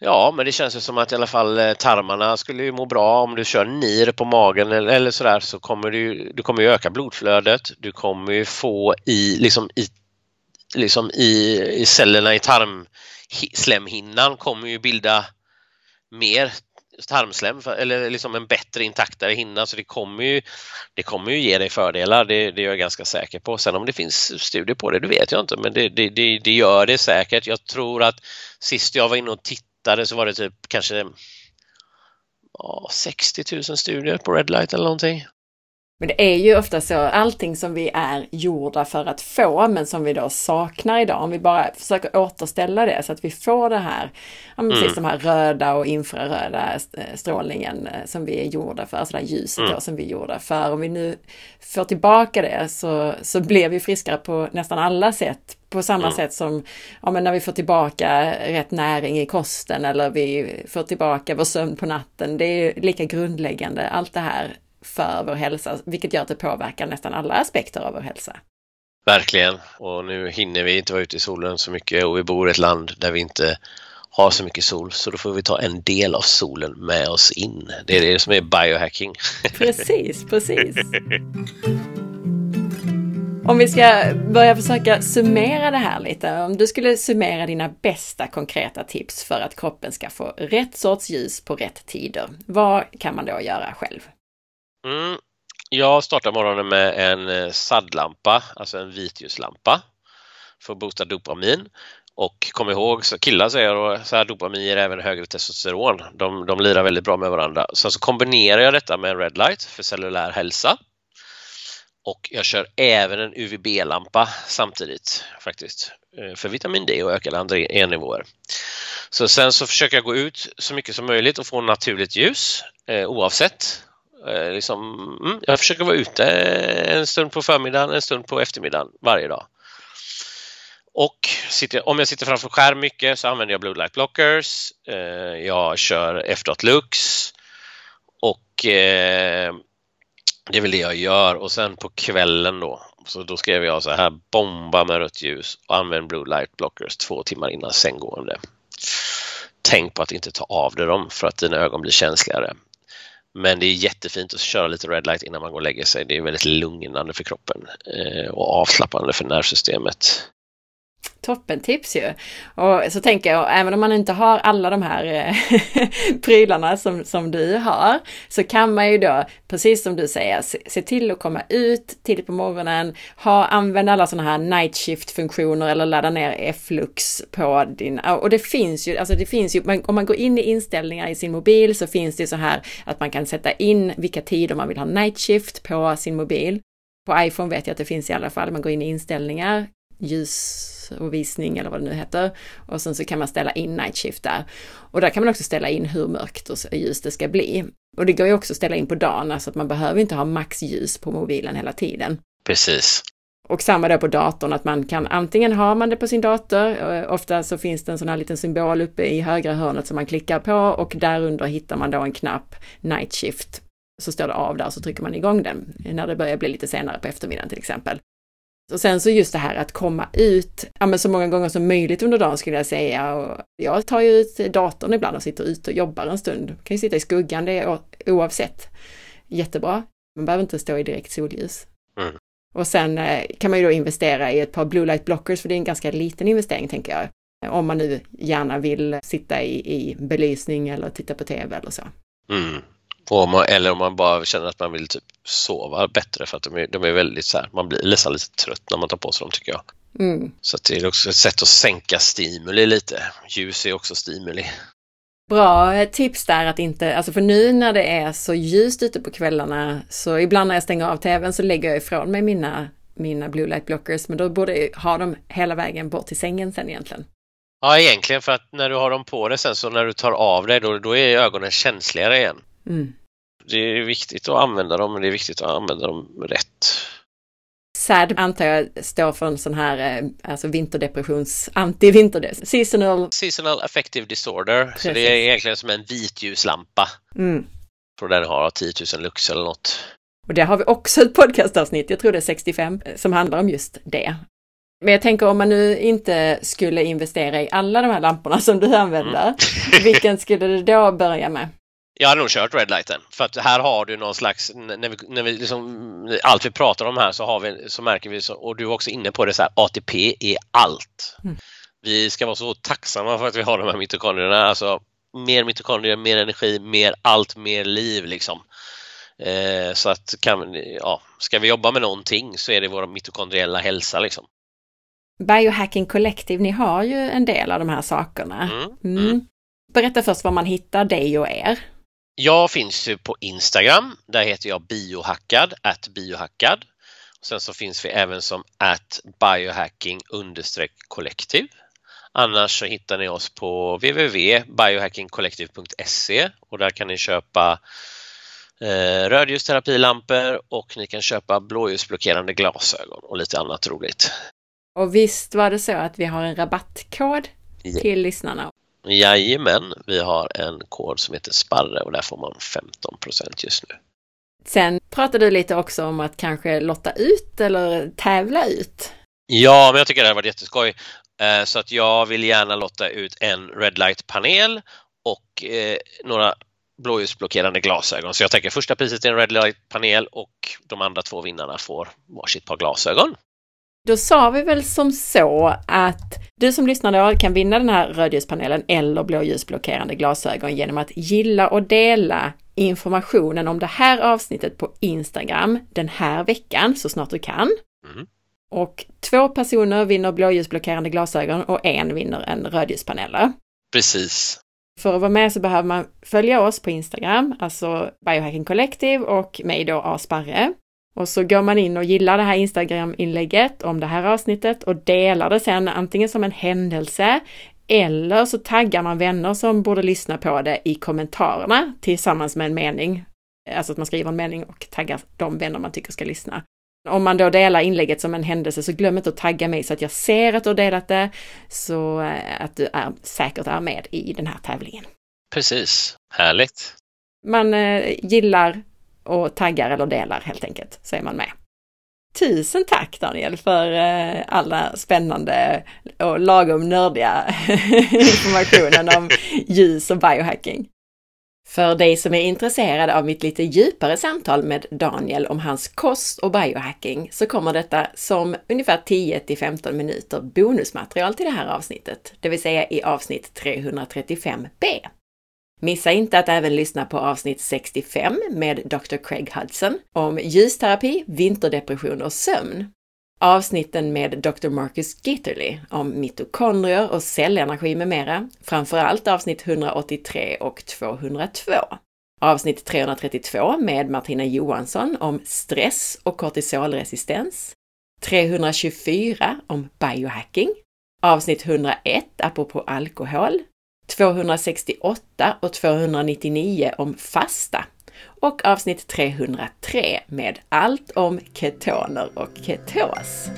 Ja, men det känns ju som att i alla fall eh, tarmarna skulle ju må bra om du kör NIR på magen eller, eller sådär så kommer du, du kommer ju öka blodflödet. Du kommer ju få i, liksom i, liksom i, i cellerna i tarmslemhinnan kommer ju bilda mer tarmslem eller liksom en bättre intaktare hinna så det kommer ju, det kommer ju ge dig fördelar, det, det är jag ganska säker på. Sen om det finns studier på det, det vet jag inte men det, det, det, det gör det säkert. Jag tror att sist jag var inne och tittade så var det typ kanske ja, 60 000 studier på Red Light eller någonting. Men det är ju ofta så, allting som vi är gjorda för att få, men som vi då saknar idag, om vi bara försöker återställa det så att vi får det här, ja, men precis de här röda och infraröda st- strålningen eh, som vi är gjorda för, alltså det här ljuset då som vi är gjorda för. Om vi nu får tillbaka det så, så blir vi friskare på nästan alla sätt. På samma sätt som ja, men när vi får tillbaka rätt näring i kosten eller vi får tillbaka vår sömn på natten. Det är lika grundläggande, allt det här för vår hälsa, vilket gör att det påverkar nästan alla aspekter av vår hälsa. Verkligen. Och nu hinner vi inte vara ute i solen så mycket och vi bor i ett land där vi inte har så mycket sol så då får vi ta en del av solen med oss in. Det är det som är biohacking. Precis, precis. Om vi ska börja försöka summera det här lite, om du skulle summera dina bästa konkreta tips för att kroppen ska få rätt sorts ljus på rätt tider, vad kan man då göra själv? Mm. Jag startar morgonen med en eh, SAD-lampa, alltså en vitljuslampa för att boosta dopamin. Och kom ihåg, så killar säger då, så här dopamin ger även högre testosteron. De, de lirar väldigt bra med varandra. Sen så kombinerar jag detta med en red light för cellulär hälsa. Och jag kör även en UVB-lampa samtidigt faktiskt eh, för vitamin D och ökade E-nivåer. Så sen så försöker jag gå ut så mycket som möjligt och få naturligt ljus eh, oavsett. Eh, liksom, mm, jag försöker vara ute en stund på förmiddagen, en stund på eftermiddagen varje dag. Och sitter, om jag sitter framför skärm mycket så använder jag blue light blockers. Eh, jag kör F-dot lux och eh, det är väl det jag gör och sen på kvällen då så då skrev jag så här bomba med rött ljus och använd blue light blockers två timmar innan sänggående. Tänk på att inte ta av dig dem för att dina ögon blir känsligare. Men det är jättefint att köra lite red light innan man går och lägger sig. Det är väldigt lugnande för kroppen eh, och avslappnande för nervsystemet. Toppentips ju! Och så tänker jag, även om man inte har alla de här eh, prylarna som, som du har, så kan man ju då, precis som du säger, se, se till att komma ut tidigt på morgonen, ha, använda alla sådana här night shift-funktioner eller ladda ner F-lux på din, och det finns ju, alltså det finns ju, om man går in i inställningar i sin mobil så finns det så här att man kan sätta in vilka tider man vill ha night shift på sin mobil. På iPhone vet jag att det finns i alla fall, man går in i inställningar, ljus och visning eller vad det nu heter. Och sen så kan man ställa in night shift där. Och där kan man också ställa in hur mörkt och ljust det ska bli. Och det går ju också att ställa in på dagen, alltså att man behöver inte ha maxljus på mobilen hela tiden. Precis. Och samma då på datorn, att man kan antingen har man det på sin dator, ofta så finns det en sån här liten symbol uppe i högra hörnet som man klickar på och där under hittar man då en knapp Night Shift. Så står det av där så trycker man igång den när det börjar bli lite senare på eftermiddagen till exempel. Och sen så just det här att komma ut, ja men så många gånger som möjligt under dagen skulle jag säga. Och jag tar ju ut datorn ibland och sitter ute och jobbar en stund. Kan ju sitta i skuggan, det är oavsett. Jättebra. Man behöver inte stå i direkt solljus. Mm. Och sen eh, kan man ju då investera i ett par blue light blockers, för det är en ganska liten investering tänker jag. Om man nu gärna vill sitta i, i belysning eller titta på tv eller så. Mm. Om man, eller om man bara känner att man vill typ sova bättre för att de är, de är väldigt så här, man blir nästan lite trött när man tar på sig dem tycker jag. Mm. Så det är också ett sätt att sänka stimuli lite. Ljus är också stimuli. Bra tips där att inte, alltså för nu när det är så ljust ute på kvällarna så ibland när jag stänger av tvn så lägger jag ifrån mig mina, mina blue light blockers men då borde jag ha dem hela vägen bort till sängen sen egentligen. Ja, egentligen för att när du har dem på dig sen så när du tar av dig då, då är ögonen känsligare igen. Mm. Det är viktigt att använda dem, men det är viktigt att använda dem rätt. SAD antar jag står för en sån här eh, alltså vinterdepressions, anti-vinterdepression, seasonal... Seasonal affective disorder, Precis. så det är egentligen som en vitljuslampa. Mm. Tror den har 10 000 lux eller något. Och det har vi också ett podcastavsnitt, jag tror det är 65, som handlar om just det. Men jag tänker om man nu inte skulle investera i alla de här lamporna som du använder, mm. vilken skulle du då börja med? Jag hade nog kört redlighten för att här har du någon slags, när vi, när vi liksom, allt vi pratar om här så har vi, så märker vi, så, och du är också inne på det så här, ATP är allt. Mm. Vi ska vara så tacksamma för att vi har de här mitokondrierna, alltså mer mitokondrier, mer energi, mer allt, mer liv liksom. Eh, så att kan, ja, ska vi jobba med någonting så är det vår mitokondriella hälsa liksom. Biohacking Collective, ni har ju en del av de här sakerna. Mm. Mm. Berätta först var man hittar dig och er. Jag finns ju på Instagram. Där heter jag biohackad, at biohackad. Sen så finns vi även som at biohacking understreck kollektiv. Annars så hittar ni oss på www.biohackingkollektiv.se och där kan ni köpa eh, rödljusterapilampor och ni kan köpa blåljusblockerande glasögon och lite annat roligt. Och visst var det så att vi har en rabattkod till lyssnarna? Jajamän, vi har en kod som heter Sparre och där får man 15% just nu. Sen pratade du lite också om att kanske lotta ut eller tävla ut. Ja, men jag tycker det har varit jätteskoj. Eh, så att jag vill gärna lotta ut en Red Light-panel och eh, några blåljusblockerande glasögon. Så jag tänker första priset är en Red Light-panel och de andra två vinnarna får varsitt par glasögon. Då sa vi väl som så att du som lyssnar då kan vinna den här rödljuspanelen eller blåljusblockerande glasögon genom att gilla och dela informationen om det här avsnittet på Instagram den här veckan så snart du kan. Mm. Och två personer vinner blåljusblockerande glasögon och en vinner en rödljuspanel. Precis. För att vara med så behöver man följa oss på Instagram, alltså Biohacking Collective och mig då Asparre. Och så går man in och gillar det här Instagram-inlägget om det här avsnittet och delar det sen antingen som en händelse eller så taggar man vänner som borde lyssna på det i kommentarerna tillsammans med en mening. Alltså att man skriver en mening och taggar de vänner man tycker ska lyssna. Om man då delar inlägget som en händelse så glöm inte att tagga mig så att jag ser att du har delat det så eh, att du är, säkert är med i den här tävlingen. Precis, härligt. Man eh, gillar och taggar eller delar helt enkelt, så är man med. Tusen tack Daniel för eh, alla spännande och lagom nördiga informationen om ljus och biohacking. För dig som är intresserad av mitt lite djupare samtal med Daniel om hans kost och biohacking så kommer detta som ungefär 10 till 15 minuter bonusmaterial till det här avsnittet, det vill säga i avsnitt 335b. Missa inte att även lyssna på avsnitt 65 med Dr. Craig Hudson om ljusterapi, vinterdepression och sömn. Avsnitten med Dr. Marcus Gitterly om mitokondrier och cellenergi med mera, framförallt avsnitt 183 och 202. Avsnitt 332 med Martina Johansson om stress och kortisolresistens. 324 om biohacking. Avsnitt 101 apropå alkohol 268 och 299 om fasta och avsnitt 303 med allt om ketoner och ketos.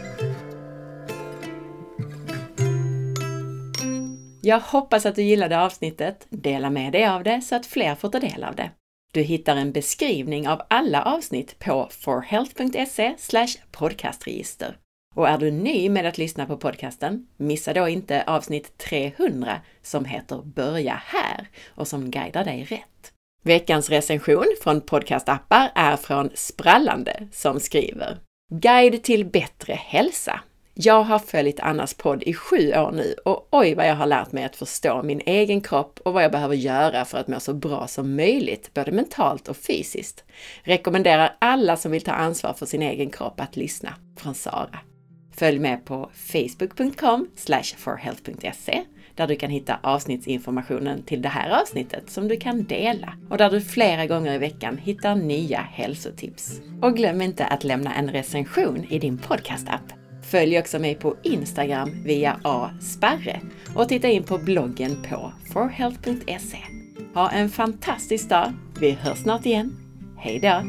Jag hoppas att du gillade avsnittet. Dela med dig av det så att fler får ta del av det. Du hittar en beskrivning av alla avsnitt på forhealth.se podcastregister. Och är du ny med att lyssna på podcasten, missa då inte avsnitt 300 som heter Börja här och som guidar dig rätt. Veckans recension från podcastappar är från Sprallande som skriver Guide till bättre hälsa. Jag har följt Annas podd i sju år nu och oj vad jag har lärt mig att förstå min egen kropp och vad jag behöver göra för att må så bra som möjligt, både mentalt och fysiskt. Rekommenderar alla som vill ta ansvar för sin egen kropp att lyssna. Från Sara. Följ med på facebook.com forhealth.se där du kan hitta avsnittsinformationen till det här avsnittet som du kan dela och där du flera gånger i veckan hittar nya hälsotips. Och glöm inte att lämna en recension i din podcastapp. Följ också mig på Instagram via asparre och titta in på bloggen på forhealth.se. Ha en fantastisk dag! Vi hörs snart igen. Hej då!